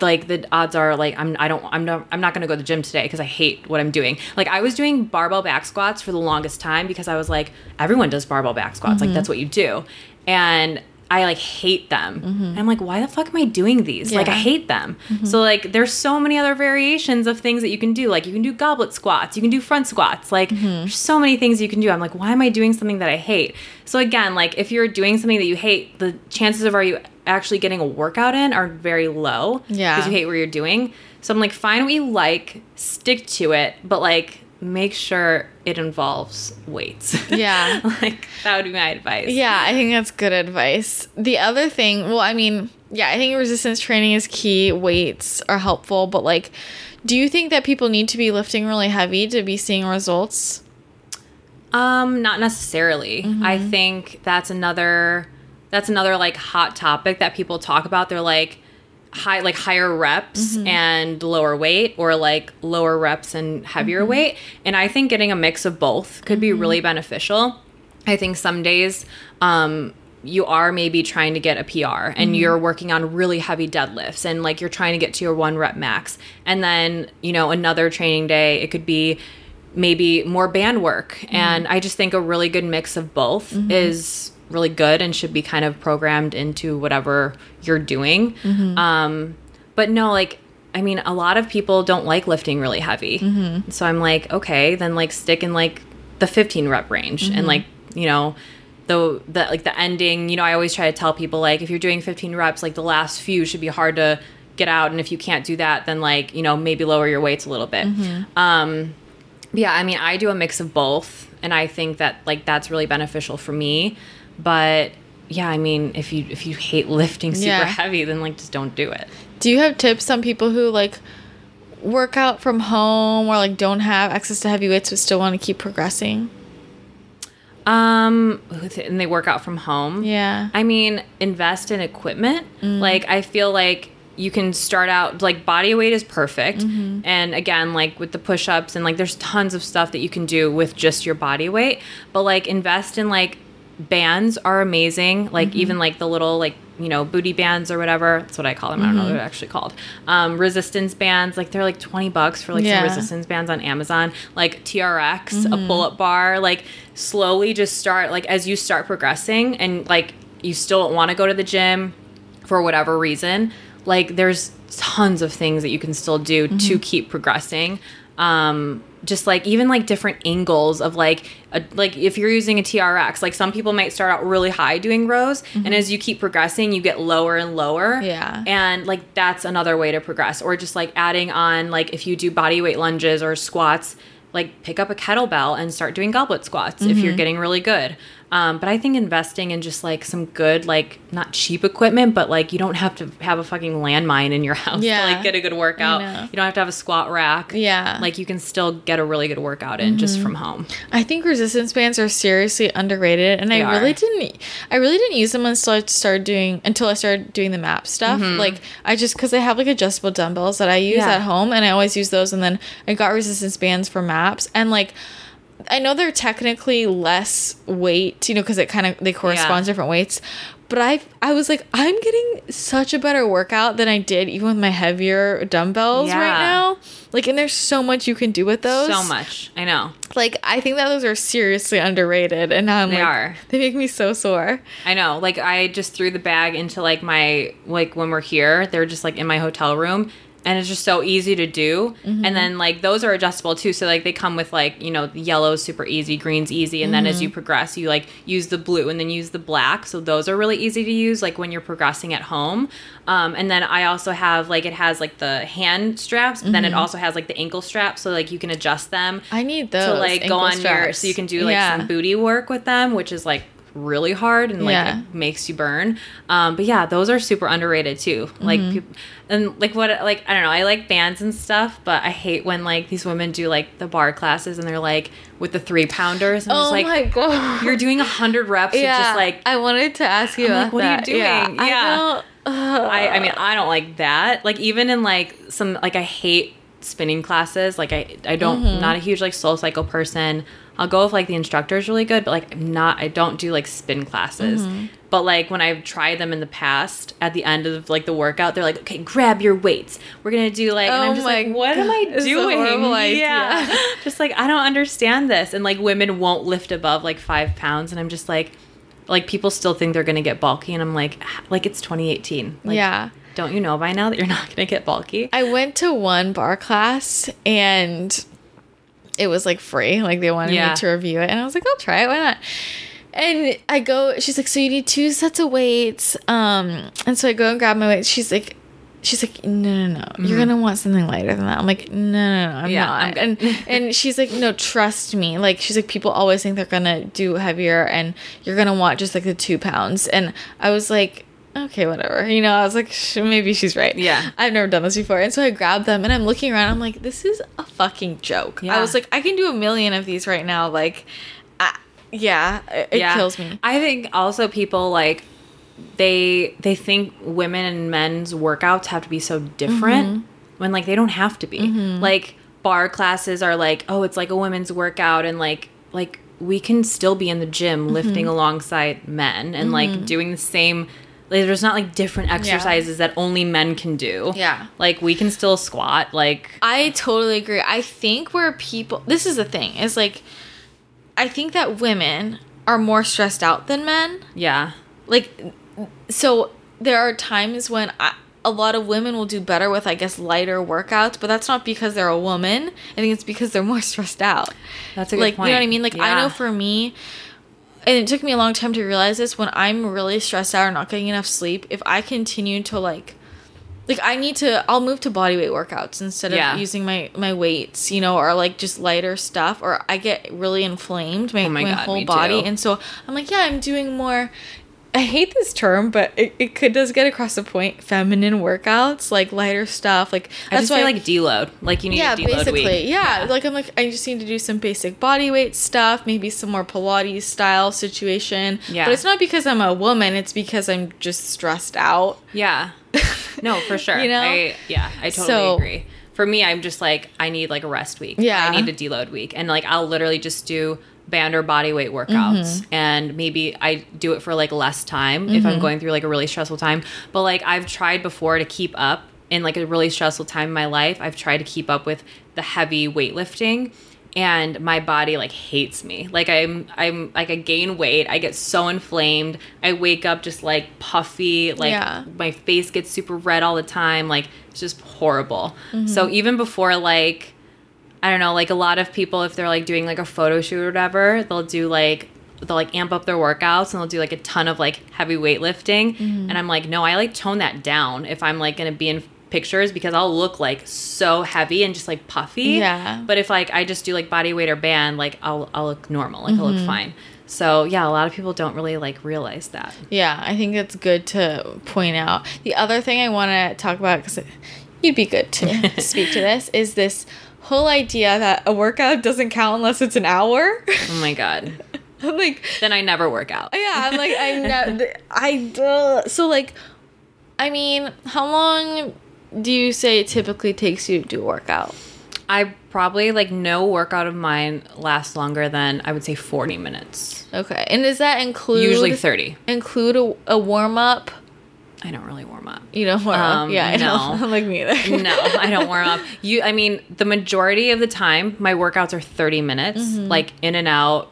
like the odds are like I'm I don't I'm not I'm not going to go to the gym today because I hate what I'm doing. Like I was doing barbell back squats for the longest time because I was like everyone does barbell back squats. Like mm-hmm. that's what you do. And I like hate them. And I'm like, why the fuck am I doing these? Like I hate them. Mm-hmm. So like there's so many other variations of things that you can do. Like you can do goblet squats, you can do front squats. Like mm-hmm. there's so many things you can do. I'm like, why am I doing something that I hate? So again, like if you're doing something that you hate, the chances of are you actually getting a workout in are very low. Yeah. Because you hate what you're doing. So I'm like, find what you like, stick to it, but like make sure it involves weights. Yeah. like that would be my advice. Yeah, I think that's good advice. The other thing, well, I mean, yeah, I think resistance training is key. Weights are helpful, but like, do you think that people need to be lifting really heavy to be seeing results? Um, not necessarily. I think that's another that's another like hot topic that people talk about. They're like high like higher reps mm-hmm. and lower weight or like lower reps and heavier mm-hmm. weight. And I think getting a mix of both could be really mm-hmm. beneficial. I think some days um you are maybe trying to get a PR and you're working on really heavy deadlifts and like you're trying to get to your one rep max. And then, you know, another training day, it could be maybe more band work. And I just think a really good mix of both is really good and should be kind of programmed into whatever you're doing. Um, but no, like I mean, a lot of people don't like lifting really heavy. So I'm like, okay, then like stick in like the 15 rep range and like you know the the like the ending. You know, I always try to tell people like if you're doing 15 reps, like the last few should be hard to get out, and if you can't do that, then like you know maybe lower your weights a little bit. Um, yeah, I mean, I do a mix of both, and I think that like that's really beneficial for me. But yeah, I mean, if you if you hate lifting super Yeah. heavy, then like just don't do it. Do you have tips on people who like work out from home or like don't have access to heavy weights but still want to keep progressing? Um, and they work out from home. Yeah. I mean, invest in equipment. Like, I feel like you can start out like body weight is perfect, and again, like with the push ups and like there's tons of stuff that you can do with just your body weight. But like, invest in like bands are amazing. Like even like the little like you know booty bands or whatever. That's what I call them. I don't know what they're actually called. Um, resistance bands. Like they're like twenty bucks for like Yeah. some resistance bands on Amazon. Like TRX, a pull up bar. Like slowly just start like as you start progressing and like you still don't want to go to the gym for whatever reason. Like there's tons of things that you can still do to keep progressing. Um, just like even like different angles of like a, like if you're using a TRX, like some people might start out really high doing rows, and mm-hmm. as you keep progressing, you get lower and lower. Yeah. and like that's another way to progress. Or just like adding on like if you do body weight lunges or squats, like pick up a kettlebell and start doing goblet squats if you're mm-hmm. getting really good. Um, but I think investing in just like some good, like not cheap equipment, but like you don't have to have a fucking landmine in your house Yeah. to like get a good workout. You don't have to have a squat rack. Yeah. Like you can still get a really good workout in just from home. I think resistance bands are seriously underrated, and They I really didn't. I really didn't use them until I started doing until I started doing the map stuff. Like I just because I have like adjustable dumbbells that I use Mm-hmm. Yeah. at home, and I always use those. And then I got resistance bands for maps, and like. I know they're technically less weight, you know, because it kind of they correspond to different weights. But I I was like, I'm getting such a better workout than I did even with my heavier dumbbells Yeah. right now. Like, and there's so much you can do with those. So much. I know. Like I think that those are seriously underrated, and now I'm They like, are. they make me so sore. I know. Like I just threw the bag into like my like when we're here, they're just like in my hotel room and it's just so easy to do. Mm-hmm. And then like those are adjustable too. So like they come with like, you know, yellow's super easy, green's easy, and then as you Mm-hmm. progress, you like use the blue and then use the black. So those are really easy to use like when you're progressing at home. Um, and then I also have like it has like the hand straps, but then Mm-hmm. it also has like the ankle straps so like you can adjust them I need those to like go on your straps. so you can do like Yeah. some booty work with them which is like really hard and like Yeah. it makes you burn um but yeah those are super underrated too like Mm-hmm. peop and like what like i don't know i like bands and stuff but i hate when like these women do like the barre classes and they're like with the three pounders and Oh it's like my god! you're doing a hundred reps yeah, just like I wanted to ask you like, what are you doing? Yeah, I Yeah. don't- ugh. I, I mean, I don't like that. Like even in like some like I hate spinning classes. Like I I don't Mm-hmm. not a huge like SoulCycle person. I'll go if like the instructor is really good, but like I'm not I don't do like spin classes. Mm-hmm. But like when I've tried them in the past, at the end of like the workout, they're like, "Okay, grab your weights. We're gonna do like." and Oh I'm just like, "What am I God, it's a doing?" Yeah, just like I don't understand this. And like women won't lift above like five pounds, and I'm just like, like people still think they're gonna get bulky, and I'm like, "Ah, like it's 2018. Like, yeah. Don't you know by now that you're not gonna get bulky? I went to one barre class and it was like free. Like they wanted Yeah. me to review it, and I was like, I'll try it. Why not? And I go. She's like, so you need two sets of weights. Um, and so I go and grab my weights. She's like. She's like, no, no, no. You're gonna want something lighter than that. I'm like, no, no, no, I'm Mm-hmm. Yeah, not. I'm and and she's like, no, trust me. Like, she's like, people always think they're gonna do heavier, and you're gonna want just like the two pounds. And I was like, okay, whatever. You know, I was like, sh- maybe she's right. Yeah. I've never done this before. And so I grabbed them and I'm looking around. I'm like, this is a fucking joke. I was like, I can do a million of these right now. Like, I, yeah, it, it Yeah. kills me. I think also people like they they think women and men's workouts have to be so different Mm-hmm. when like they don't have to be. Like barre classes are like, oh, it's like a women's workout and like like we can still be in the gym Mm-hmm. lifting alongside men and like doing the same like, there's not like different exercises that only men can do. Yeah. Like we can still squat like I totally agree. I think where people, this is the thing, is like, I think that women are more stressed out than men. Yeah. Like, so there are times when I, a lot of women will do better with, I guess, lighter workouts, but that's not because they're a woman. I think it's because they're more stressed out. That's a good like, point. you know what I mean? Like, I know for me, and it took me a long time to realize this when I'm really stressed out or not getting enough sleep, if I continue to like, like I need to, I'll move to body weight workouts instead Yeah. of using my my weights, you know, or like just lighter stuff, or I get really inflamed my, Oh my my, God, whole body, too. and so I'm like, yeah, I'm doing more. I hate this term, but it, it could does get across the point. Feminine workouts, like lighter stuff, like I just why feel like deload. Like you need yeah, basically, week. yeah. Like I'm like I just need to do some basic body weight stuff, maybe some more Pilates style situation. Yeah. but it's not because I'm a woman; it's because I'm just stressed out. Yeah. No, for sure. You know? I yeah, I totally So- agree. For me, I'm just like I need like a rest week. Yeah. I need a deload week, and like I'll literally just do band or body weight workouts, Mm-hmm. and maybe I do it for like less time if I'm going through like a really stressful time. But like I've tried before to keep up in like a really stressful time in my life. I've tried to keep up with the heavy weightlifting. And my body like hates me. Like I'm, I'm like I gain weight. I get so inflamed. I wake up just like puffy. Like Yeah. my face gets super red all the time like it's just horrible Mm-hmm. so even before like i don't know like a lot of people if they're like doing like a photo shoot or whatever they'll do like they'll like amp up their workouts and they'll do like a ton of like heavy weightlifting Mm-hmm. and i'm like no i like tone that down if i'm like gonna be in pictures because i'll look like so heavy and just like puffy Yeah. but if like i just do like body weight or band like i'll i'll look normal like i'll Mm-hmm. look fine so yeah a lot of people don't really like realize that Yeah, I think it's good to point out. The other thing I want to talk about because you'd be good to speak to this is this whole idea that a workout doesn't count unless it's an hour. oh my god I'm like, then i never work out yeah, I'm like, I'm not, I, uh, so like, I mean, how long do you say it typically takes you to do a workout? I probably like no workout of mine lasts longer than I would say 40 minutes. Okay, and does that include Usually 30. include a, a warm up? I don't really warm up. You know, warm up. Um, Yeah, I know. no. Like me either. No, I don't warm up. You I mean, the majority of the time my workouts are 30 minutes, Mm-hmm. like in and out.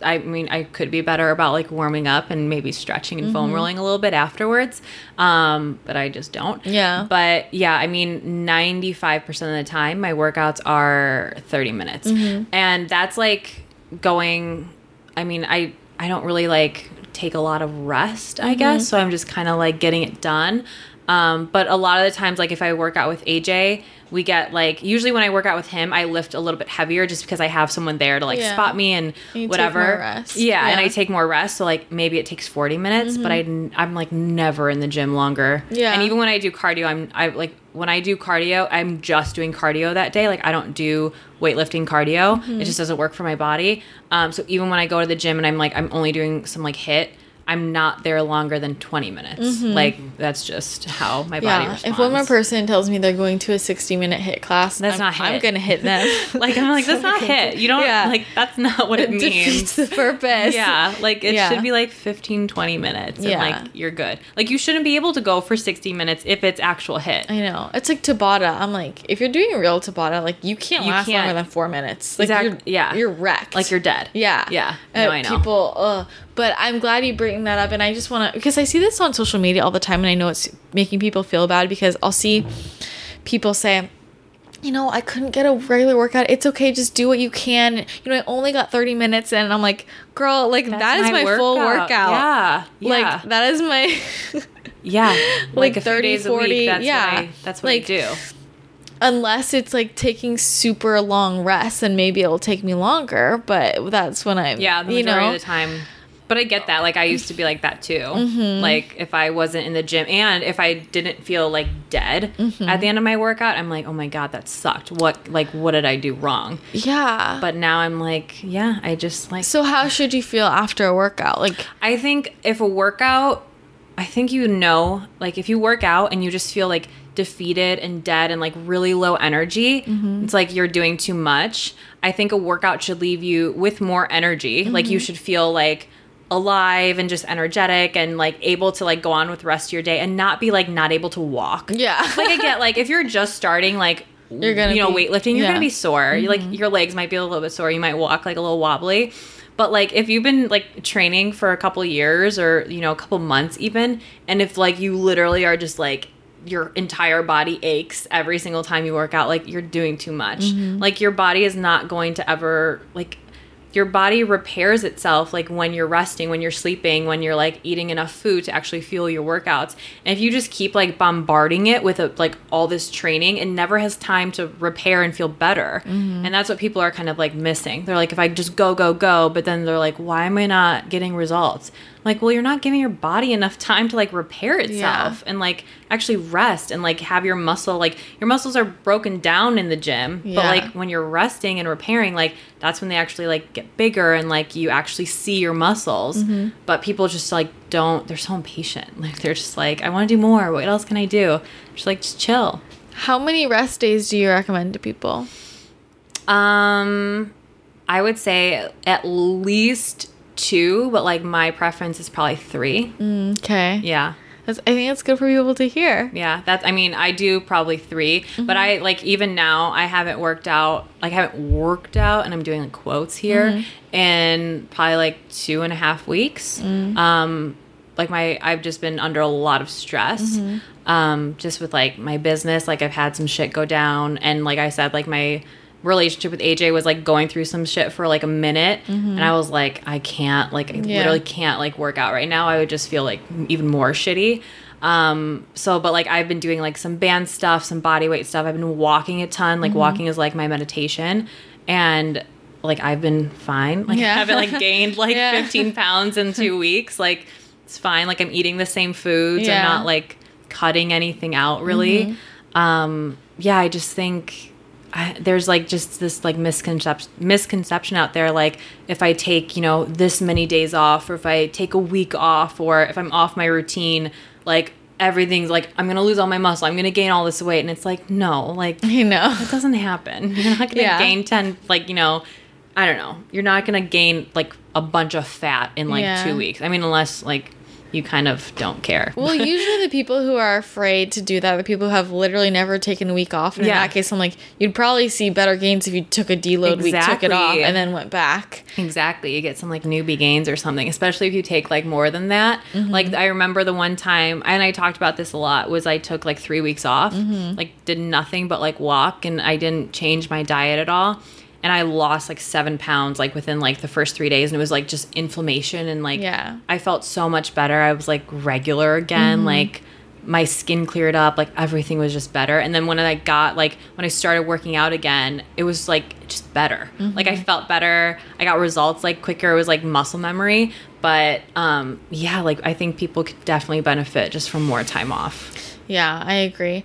I mean, I could be better about like warming up and maybe stretching and Mm-hmm. foam rolling a little bit afterwards. Um, but I just don't. Yeah. But yeah, I mean, 95% of the time my workouts are 30 minutes. Mm-hmm. And that's like going I mean, I I don't really like take a lot of rest, I guess. So I'm just kind of like getting it done. Um, but a lot of the times, like if I work out with AJ, we get like usually when I work out with him, I lift a little bit heavier just because I have someone there to like Yeah. spot me and take whatever. Yeah, and Yeah. Mm-hmm. I take more rest. So like maybe it takes 40 minutes, but I I'm like never in the gym longer. Yeah. and even when I do cardio, I'm I like when I do cardio, I'm just doing cardio that day. Like I don't do weightlifting cardio. Mm-hmm. It just doesn't work for my body. Um, so even when I go to the gym and I'm like I'm only doing some like HIIT. I'm not there longer than 20 minutes. Like that's just how my body Mm-hmm. Yeah, responds. if one more person tells me they're going to a 60 minute HIIT class, That's I'm, not I'm gonna hit them. like I'm like that's not HIIT. You don't Yeah. like that's not what it, means. defeats the purpose. Yeah, like it Yeah. should be like 15 20 minutes Yeah. like you're good. Like you shouldn't be able to go for 60 minutes if it's actual HIIT. I know. It's like Tabata. I'm like, if you're doing real Tabata, like you can't You last can't. longer than four minutes. Like Exact- you're, yeah. you're wrecked. Like you're dead. Yeah. Yeah. Uh, No, I know. People, uh, but I'm glad you bring that up. And I just want to, because I see this on social media all the time and I know it's making people feel bad because I'll see people say, you know, I couldn't get a regular workout. It's okay. Just do what you can. You know, I only got 30 minutes in. And I'm like, girl, like That's that is my, full workout. Yeah. Yeah. Like that is my, yeah. like few 30, days a 40, week. That's yeah. What I, that's what Like, I do. unless it's like taking super long rests and maybe it'll take me longer, but that's when I'm, Yeah, the you majority know, of the time. But I get that. Like I used to be like that too. Mm-hmm. Like if I wasn't in the gym and if I didn't feel like dead Mm-hmm. at the end of my workout, I'm like, oh my god, that sucked. What like what did I do wrong? yeah. But now I'm like, yeah, I just like. So how should you feel after a workout? Like I think if a workout, I think you know, like if you work out and you just feel like defeated and dead and like really low energy, it's like you're doing too much. I think a workout should leave you with more energy. Like you should feel like alive and just energetic and like able to like go on with the rest of your day and not be like not able to walk. Yeah. like I get like if you're just starting like You're gonna you know be- weightlifting you're yeah. gonna be sore You like your legs might be a little bit sore you might walk like a little wobbly But like if you've been like training for a couple years or you know a couple months even, and if like you literally are just like your entire body aches every single time you work out, like you're doing too much. Mm-hmm. Like your body is not going to ever like your body repairs itself like when you're resting, when you're sleeping, when you're like eating enough food to actually fuel your workouts. And if you just keep like bombarding it with a, like all this training, it never has time to repair and feel better. Mm-hmm. And that's what people are kind of like missing. They're like, if I just go, go, go, but then they're like, why am I not getting results? Like, well, you're not giving your body enough time to like repair itself and like actually rest and like have your muscle like your muscles are broken down in the gym but like when you're resting and repairing like that's when they actually like get bigger and like you actually see your muscles. But people just like don't they're so impatient. Like they're just like i want to do more. What else can i do? Just like just chill. How many rest days do you recommend to people? um i would say at least two but like my preference is probably three mm, Okay. yeah That's, I think it's good for people to hear. Yeah, that's. I mean, I do probably 3 but mm-hmm. I like even now I haven't worked out. Like, I haven't worked out, and I'm doing like quotes here mm-hmm. in probably like two and a half weeks. Mm. Um, like my, I've just been under a lot of stress. Mm-hmm. Um, just with like my business, like I've had some shit go down, and like I said, like my relationship with AJ was like going through some shit for like a minute, and I was like, I can't, like, I Yeah. literally can't like work out right now. I would just feel like even more shitty. Um, so, but like I've been doing like some band stuff, some body weight stuff. I've been walking a ton. Like walking is like my meditation, and like I've been fine. Like Yeah. I haven't like gained like Yeah. 15 pounds in two weeks. Like it's fine. Like I'm eating the same foods. Yeah. I'm not like cutting anything out really. Um, yeah, I just think I, there's like just this like misconception misconception out there like if i take you know this many days off or if i take a week off or if i'm off my routine like everything's like i'm gonna lose all my muscle i'm gonna gain all this weight and it's like no like You know. it doesn't happen you're not gonna Yeah. gain 10 like you know i don't know you're not gonna gain like a bunch of fat in like Yeah. two weeks i mean unless like you kind of don't care Well, usually the people who are afraid to do that are the people who have literally never taken a week off. And in that case, I'm like, you'd probably see better gains if you took a deload week, took it off, and then went back. Exactly. You get some like newbie gains or something, especially if you take like more than that. Mm-hmm. Like I remember the one time, and I talked about this a lot, was I took like three weeks off, mm-hmm. like did nothing but like walk, and I didn't change my diet at all. And I lost like seven pounds like within like the first three days, and it was like just inflammation and like Yeah. I felt so much better. I was like regular again, like my skin cleared up, like everything was just better. And then when I got like when I started working out again, it was like just better. Like I felt better. I got results like quicker. It was like muscle memory. But um yeah, like I think people could definitely benefit just from more time off. Yeah, I agree.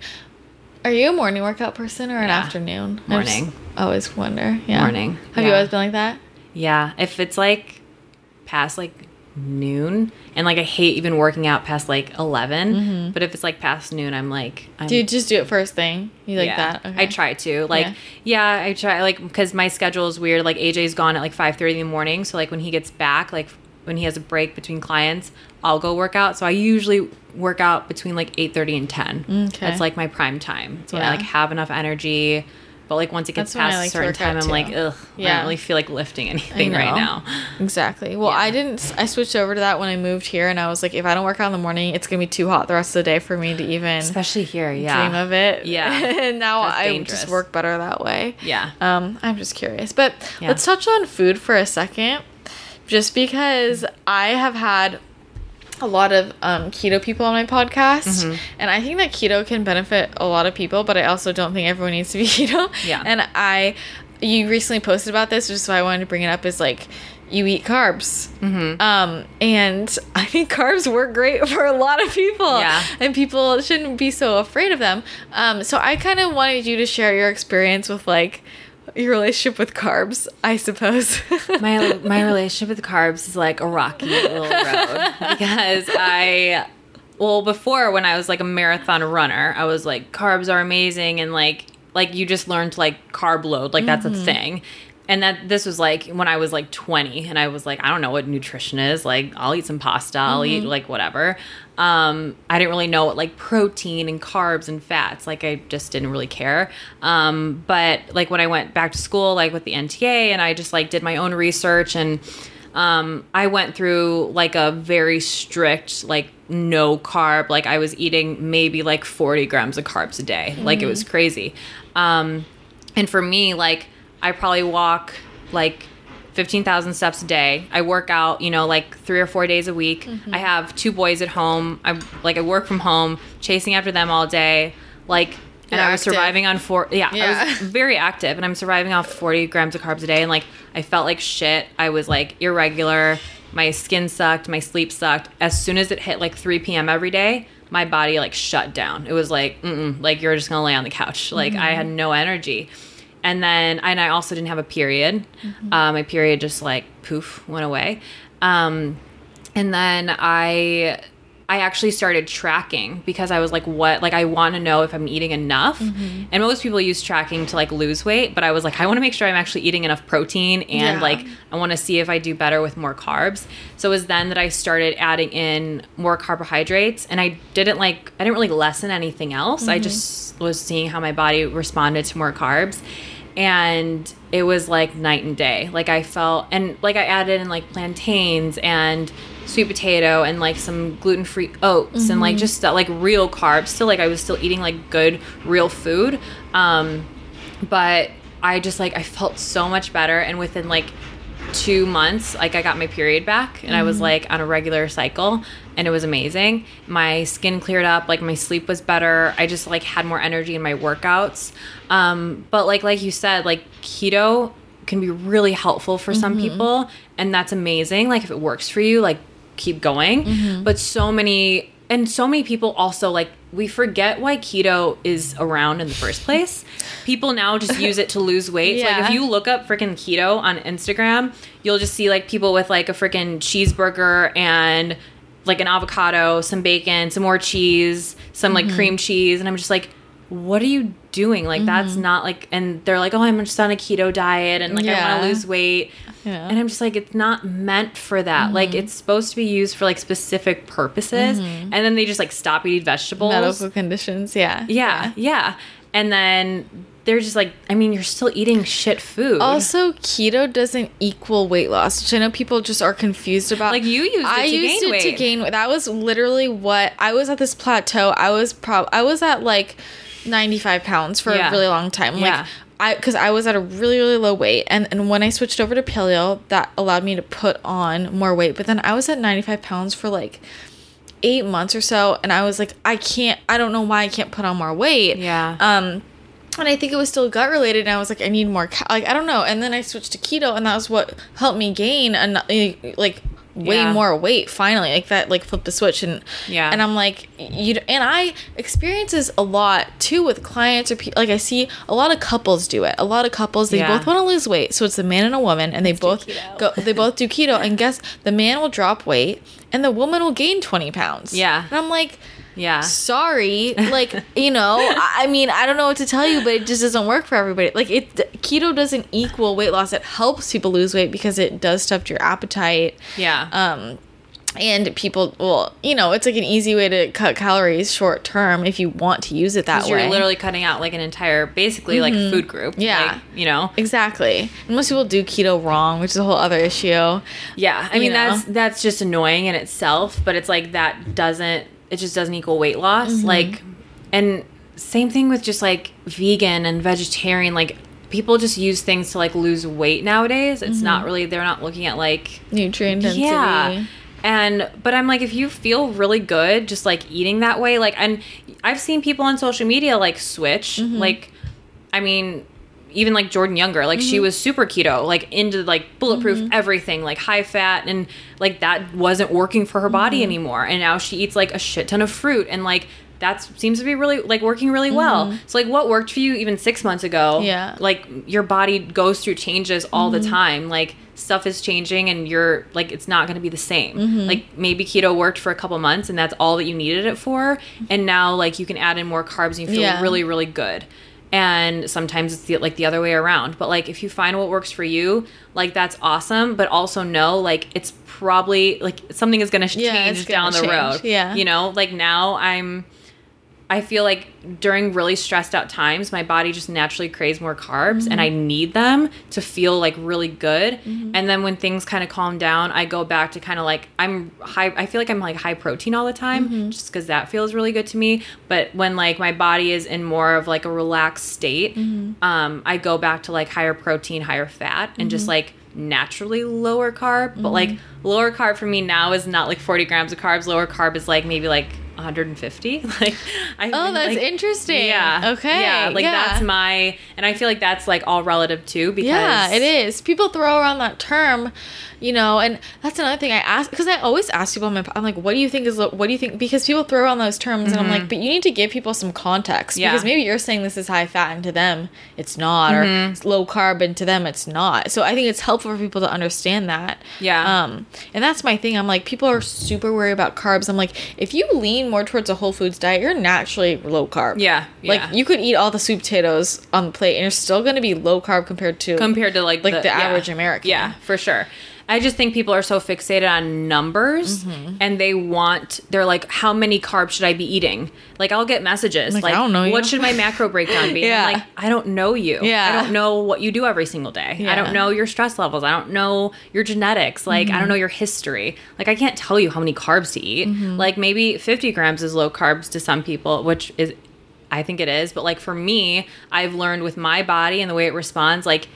Are you a morning workout person or an Yeah. afternoon? Morning. always wonder. Yeah. Morning, Have you always been like that? Yeah. If it's like past like noon and like I hate even working out past like 11 mm-hmm. but if it's like past noon I'm like I'm Do you just do it first thing? You like yeah, that? I try to. Like, Yeah. yeah, I try like because my schedule is weird. Like AJ's gone at like five thirty in the morning, so like when he gets back, like when he has a break between clients, I'll go work out. So I usually work out between like eight thirty and ten. Okay. That's like my prime time. It's when Yeah. I like have enough energy. But like once it gets That's past like a certain time, I'm like, too. ugh, I don't really feel like lifting anything right now. Exactly. Well, Yeah. I didn't. I switched over to that when I moved here, and I was like, if I don't work out in the morning, it's gonna be too hot the rest of the day for me to even Especially here, yeah. dream of it. Yeah. and now That's I dangerous. just work better that way. Yeah. Um, I'm just curious, but Yeah. let's touch on food for a second, just because I have had a lot of um, keto people on my podcast, Mm-hmm. and I think that keto can benefit a lot of people, but I also don't think everyone needs to be keto. Yeah. And I, you recently posted about this, just why I wanted to bring it up is like. You eat carbs, Mm-hmm. um, and I think carbs work great for a lot of people. Yeah. and people shouldn't be so afraid of them. Um, so I kind of wanted you to share your experience with like your relationship with carbs, I suppose. my my relationship with carbs is like a rocky little road because I well before when I was like a marathon runner, I was like carbs are amazing and like like you just learned like carb load, like that's a mm-hmm. thing. And that this was like when I was like 20 and I was like I don't know what nutrition is. Like I'll eat some pasta, I'll eat like whatever. Um I didn't really know what like protein and carbs and fats. Like I just didn't really care. Um but like when I went back to school like with the NTA and I just like did my own research and um, I went through like a very strict, like no carb. Like I was eating maybe like 40 grams of carbs a day. Like it was crazy. Um, and for me, like I probably walk like 15,000 steps a day. I work out, you know, like 3 or 4 days a week. I have two boys at home. I like I work from home, chasing after them all day. Like and You're I was active. surviving on four yeah, I was very active and I'm surviving off 40 grams of carbs a day and like I felt like shit. I was like irregular. My skin sucked, my sleep sucked. As soon as it hit like 3 p.m. every day, my body like shut down. It was like, mm like you're just gonna lay on the couch. Like I had no energy. And then, and I also didn't have a period. Uh, my period just like poof went away. Um, and then I I actually started tracking because I was like, what? Like, I want to know if I'm eating enough. Mm-hmm. And most people use tracking to like lose weight, but I was like, I want to make sure I'm actually eating enough protein and Yeah. like I want to see if I do better with more carbs. So it was then that I started adding in more carbohydrates and I didn't like, I didn't really lessen anything else. Mm-hmm. I just was seeing how my body responded to more carbs. And it was like night and day. Like I felt, and like I added in like plantains and sweet potato and like some gluten free oats and Mm-hmm. like just that like real carbs. Still, like I was still eating like good real food. Um, but I just like I felt so much better, and within like two months, like I got my period back, and I was like on a regular cycle, and it was amazing. My skin cleared up, like my sleep was better. I just like had more energy in my workouts. Um, but like like you said, like keto can be really helpful for some people, and that's amazing. Like if it works for you, like keep going. But so many and so many people also like we forget why keto is around in the first place. People now just use it to lose weight. So, like if you look up freaking keto on Instagram, you'll just see like people with like a freaking cheeseburger and like an avocado, some bacon, some more cheese, some Mm-hmm. like cream cheese, and I'm just like, what are you doing? Like that's Mm-hmm. not like. And they're like, oh, I'm just on a keto diet, and like I want to lose weight. Yeah. And I'm just like, it's not meant for that. Mm-hmm. Like, it's supposed to be used for like specific purposes. And then they just like stop eating vegetables. Medical conditions. Yeah. Yeah, yeah. And then they're just like, I mean, you're still eating shit food. Also, keto doesn't equal weight loss, which I know people just are confused about. Like, you used it I to used gain it to gain weight. That was literally what I was at this plateau. I was prob. I was at like ninety five pounds for Yeah. a really long time. Yeah. Like I, because I was at a really really low weight, and and when I switched over to paleo, that allowed me to put on more weight. But then I was at ninety five pounds for like eight months or so, and I was like, I can't. I don't know why I can't put on more weight. yeah. Um, and I think it was still gut related. And I was like, I need more. Ca- like I don't know. And then I switched to keto, and that was what helped me gain an eh, like way Yeah. more weight. Finally, like that, like flipped the switch, and Yeah. And I'm like, you. And I experience this a lot too with clients or people. Like I see a lot of couples do it. A lot of couples they Yeah. both want to lose weight, so it's a man and a woman, and they both go. They both do keto, and guess the man will drop weight, and the woman will gain twenty pounds. Yeah. and I'm like yeah. sorry like you know I, mean i don't know what to tell you but it just doesn't work for everybody like it keto doesn't equal weight loss it helps people lose weight because it does stuff to your appetite Yeah. um and people well you know it's like an easy way to cut calories short term if you want to use it that 'Cause way you're literally cutting out like an entire, basically like food group. Yeah. Like, you know? exactly and most people do keto wrong which is a whole other issue Yeah. I mean, know? that's, that's just annoying in itself, but it's like that doesn't, it just doesn't equal weight loss. Mm-hmm. Like, and same thing with just like vegan and vegetarian, like, People just use things to like lose weight nowadays. It's Mm-hmm. not really, they're not looking at like nutrient density Yeah. And but I'm like if you feel really good just like eating that way like and I've seen people on social media like switch Mm-hmm. like I mean even like Jordan Younger like Mm-hmm. she was super keto like into like bulletproof everything like high fat and like that wasn't working for her body Mm-hmm. anymore and now she eats like a shit ton of fruit and like that seems to be really like working really well. So like what worked for you even 6 months ago Mm-hmm. Yeah. like your body goes through changes all Mm-hmm. the time like stuff is changing and you're like it's not going to be the same Mm-hmm. like maybe keto worked for a couple months and that's all that you needed it for and now like you can add in more carbs and you feel Yeah. really really good and sometimes it's the, like the other way around but like if you find what works for you like that's awesome but also know like it's probably like something is going to Yeah, change down the change. road Yeah. you know like now i'm I feel like during really stressed out times, my body just naturally craves more carbs and I mm-hmm. need them to feel like really good. Mm-hmm. And then when things kind of calm down, I go back to kind of like I'm high I feel like I'm like high protein all the time mm-hmm. just cuz that feels really good to me. But when like my body is in more of like a relaxed state, um I go back to like higher protein, higher fat and just like naturally lower carb. But like lower carb for me now is not like 40 grams of carbs. Lower carb is like maybe like 150 like I Oh, that's interesting. yeah Okay. yeah like yeah. that's my and I feel like that's like all relative too because Yeah, it is. People throw around that term, you know, and that's another thing I ask because I always ask people. my- I'm like, what do you think is what do you think? Because people throw around those terms, and I'm like, but you need to give people some context Mm-hmm. Yeah. because maybe you're saying this is high fat, and to them it's not, or Mm-hmm. it's low carb, and to them it's not. So I think it's helpful for people to understand that. Yeah. Um, and that's my thing. I'm like, people are super worried about carbs. I'm like, if you lean more towards a whole foods diet, you're naturally low carb. yeah Like yeah. you could eat all the sweet potatoes on the plate, and you're still going to be low carb compared to compared to like like the, yeah. average American. Yeah, for sure. I just think people are so fixated on numbers Mm-hmm. and they want they're like how many carbs should I be eating? Like I'll get messages Like, like, I don't know what you." should my macro breakdown be? Yeah. Like I don't know you. Yeah. I don't know what you do every single day. I don't know your stress levels. I don't know your genetics. Like Mm-hmm. I don't know your history. Like I can't tell you how many carbs to eat. Mm-hmm. Like maybe 50 grams is low carbs to some people, which is I think it is, but like for me, I've learned with my body and the way it responds, like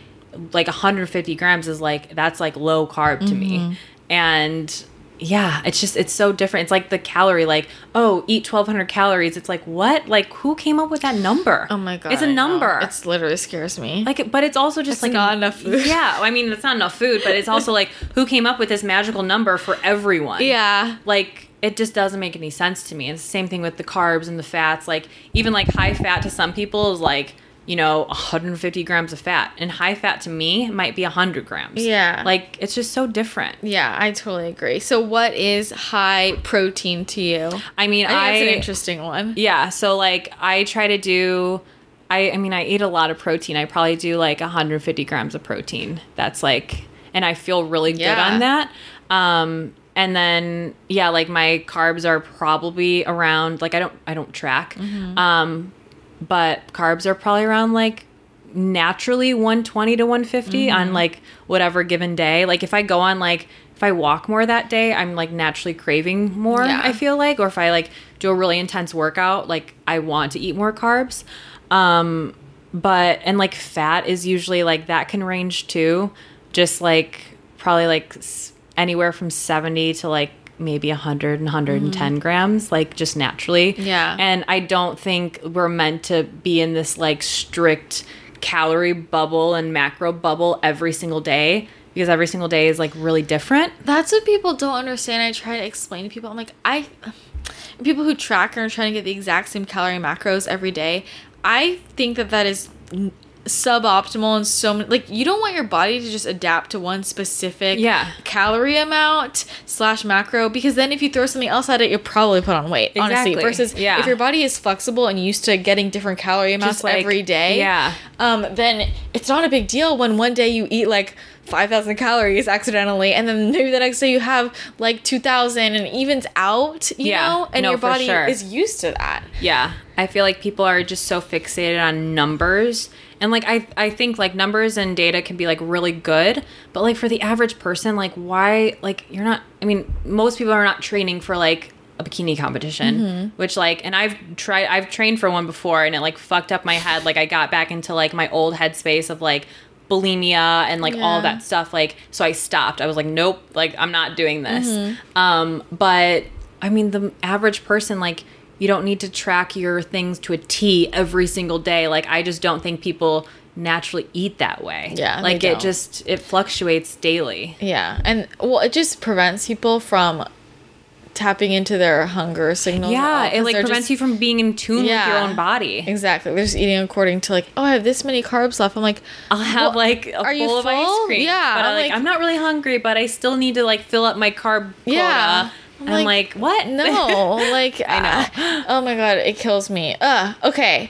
like 150 grams is like that's like low carb to Mm-hmm. me, and yeah, it's just it's so different. It's like the calorie, like oh, eat 1,200 calories. It's like what? Like who came up with that number? Oh my god. it's a number. It's literally scares me. like, but it's also just It's like not enough food. Yeah, I mean, it's not enough food, but it's also like who came up with this magical number for everyone? yeah. like it just doesn't make any sense to me. It's the same thing with the carbs and the fats. Like even like high fat to some people is like you know 150 grams of fat, and high fat to me might be 100 grams. Yeah. like it's just so different. Yeah, I totally agree. So what is high protein to you? I mean, I think I, that's an interesting one. yeah. So like I try to do. I, I mean, I eat a lot of protein. I probably do like 150 grams of protein. That's like, and I feel really good Yeah. on that. Um, and then yeah, like my carbs are probably around like I don't I don't track. Mm-hmm. Um, but carbs are probably around like naturally 120 to 150 Mm-hmm. on like whatever given day. Like if I go on like if I walk more that day, I'm like naturally craving more, Yeah. I feel like, or if I like do a really intense workout, like I want to eat more carbs. Um but and like fat is usually like that can range too. Just like probably like anywhere from 70 to like maybe 100 and 110 grams like just naturally Mm-hmm. Yeah. and i don't think we're meant to be in this like strict calorie bubble and macro bubble every single day because every single day is like really different That's what people don't understand. I try to explain to people. I'm like, I people who track and are trying to get the exact same calorie macros every day. I think that that is suboptimal and so many like you don't want your body to just adapt to one specific Yeah. calorie amount slash macro because then if you throw something else at it you'll probably put on weight honestly versus Yeah. if your body is flexible and used to getting different calorie amounts like, every day yeah. um, then it's not a big deal when one day you eat like 5,000 calories accidentally, and then maybe the next day you have like 2,000 and evens out, you Yeah. know? And No, your body sure. is used to that. Yeah. I feel like people are just so fixated on numbers. And like I I think like numbers and data can be like really good, but like for the average person, like why like you're not I mean, most people are not training for like a bikini competition, which like and I've tried I've trained for one before and it like fucked up my head. Like I got back into like my old headspace of like bulimia and like all that stuff like so I stopped. I was like nope, like I'm not doing this. Um but I mean the average person like you don't need to track your things to a T every single day. Like I just don't think people naturally eat that way. Yeah, Like it just it fluctuates daily. Yeah. And well, it just prevents people from tapping into their hunger all, Yeah, it like prevents just- you from being in tune with your own body. Exactly. They're just eating according to like, oh, I have this many carbs left. I'm like, I'll have Well, like a are you bowl of ice cream. Yeah, but I'm I'm like, like- I'm not really hungry, but I still need to like fill up my carb quota. Yeah. And I'm like, what? No, like I know. uh, oh my god, it kills me. Uh, okay.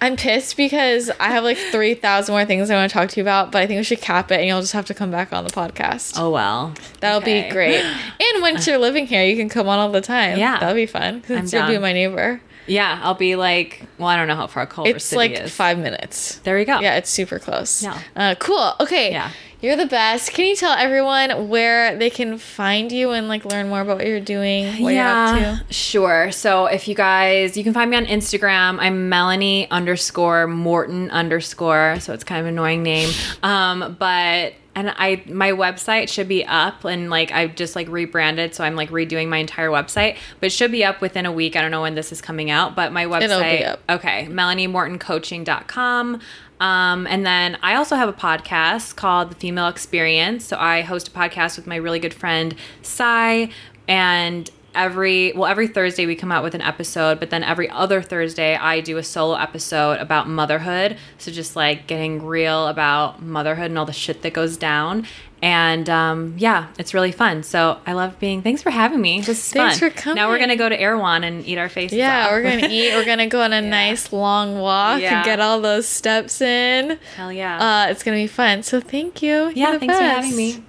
I'm pissed because I have like three thousand more things I want to talk to you about, but I think we should cap it, and you'll just have to come back on the podcast. oh well, That'll Okay. be great. And once you're living here, you can come on all the time. Yeah. that'll be fun I'm because you'll be my neighbor. Yeah, I'll be like, well, I don't know how far Culver It's City like is. five minutes. There we go. Yeah, it's super close. Yeah. Uh, cool. Okay. Yeah. You're the best. Can you tell everyone where they can find you and like learn more about what you're doing, what you're up to? Sure. So if you guys, you can find me on Instagram. I'm Melanie underscore Morton underscore. So it's kind of an annoying name. Um, but and I my website should be up and like I've just like rebranded, so I'm like redoing my entire website. But it should be up within a week. I don't know when this is coming out, but my website It'll be up. Okay. MelanieMortonCoaching.com. Um, and then I also have a podcast called The Female Experience. So I host a podcast with my really good friend, Sai. And every, well, every Thursday we come out with an episode, but then every other Thursday I do a solo episode about motherhood. So just like getting real about motherhood and all the shit that goes down. And um, yeah, it's really fun. So I love being, thanks for having me. This is Thanks fun. for coming. Now we're going to go to Erewhon and eat our faces Yeah, off. we're gonna eat. We're gonna go on a nice long walk Yeah. and get all those steps in. Hell yeah. Uh, it's gonna be fun. So thank you. Yeah, thanks for having me.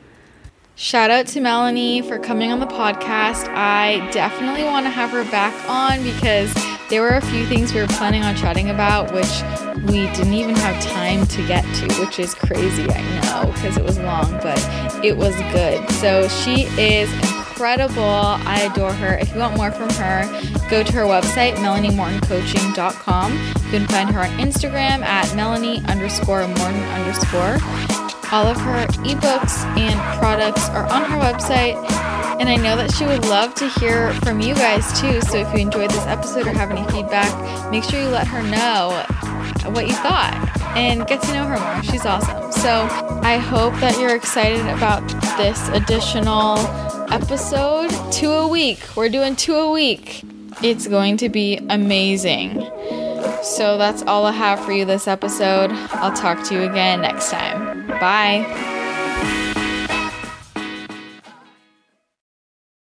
Shout out to Melanie for coming on the podcast. I definitely want to have her back on because there were a few things we were planning on chatting about, which we didn't even have time to get to, which is crazy, I know, because it was long, but it was good. So she is incredible. I adore her. If you want more from her, go to her website, melaniemortoncoaching.com. You can find her on Instagram at melanie underscore morton underscore. All of her ebooks and products are on her website. And I know that she would love to hear from you guys too. So if you enjoyed this episode or have any feedback, make sure you let her know what you thought and get to know her more. She's awesome. So I hope that you're excited about this additional episode. Two a week. We're doing two a week. It's going to be amazing. So that's all I have for you this episode. I'll talk to you again next time. Bye.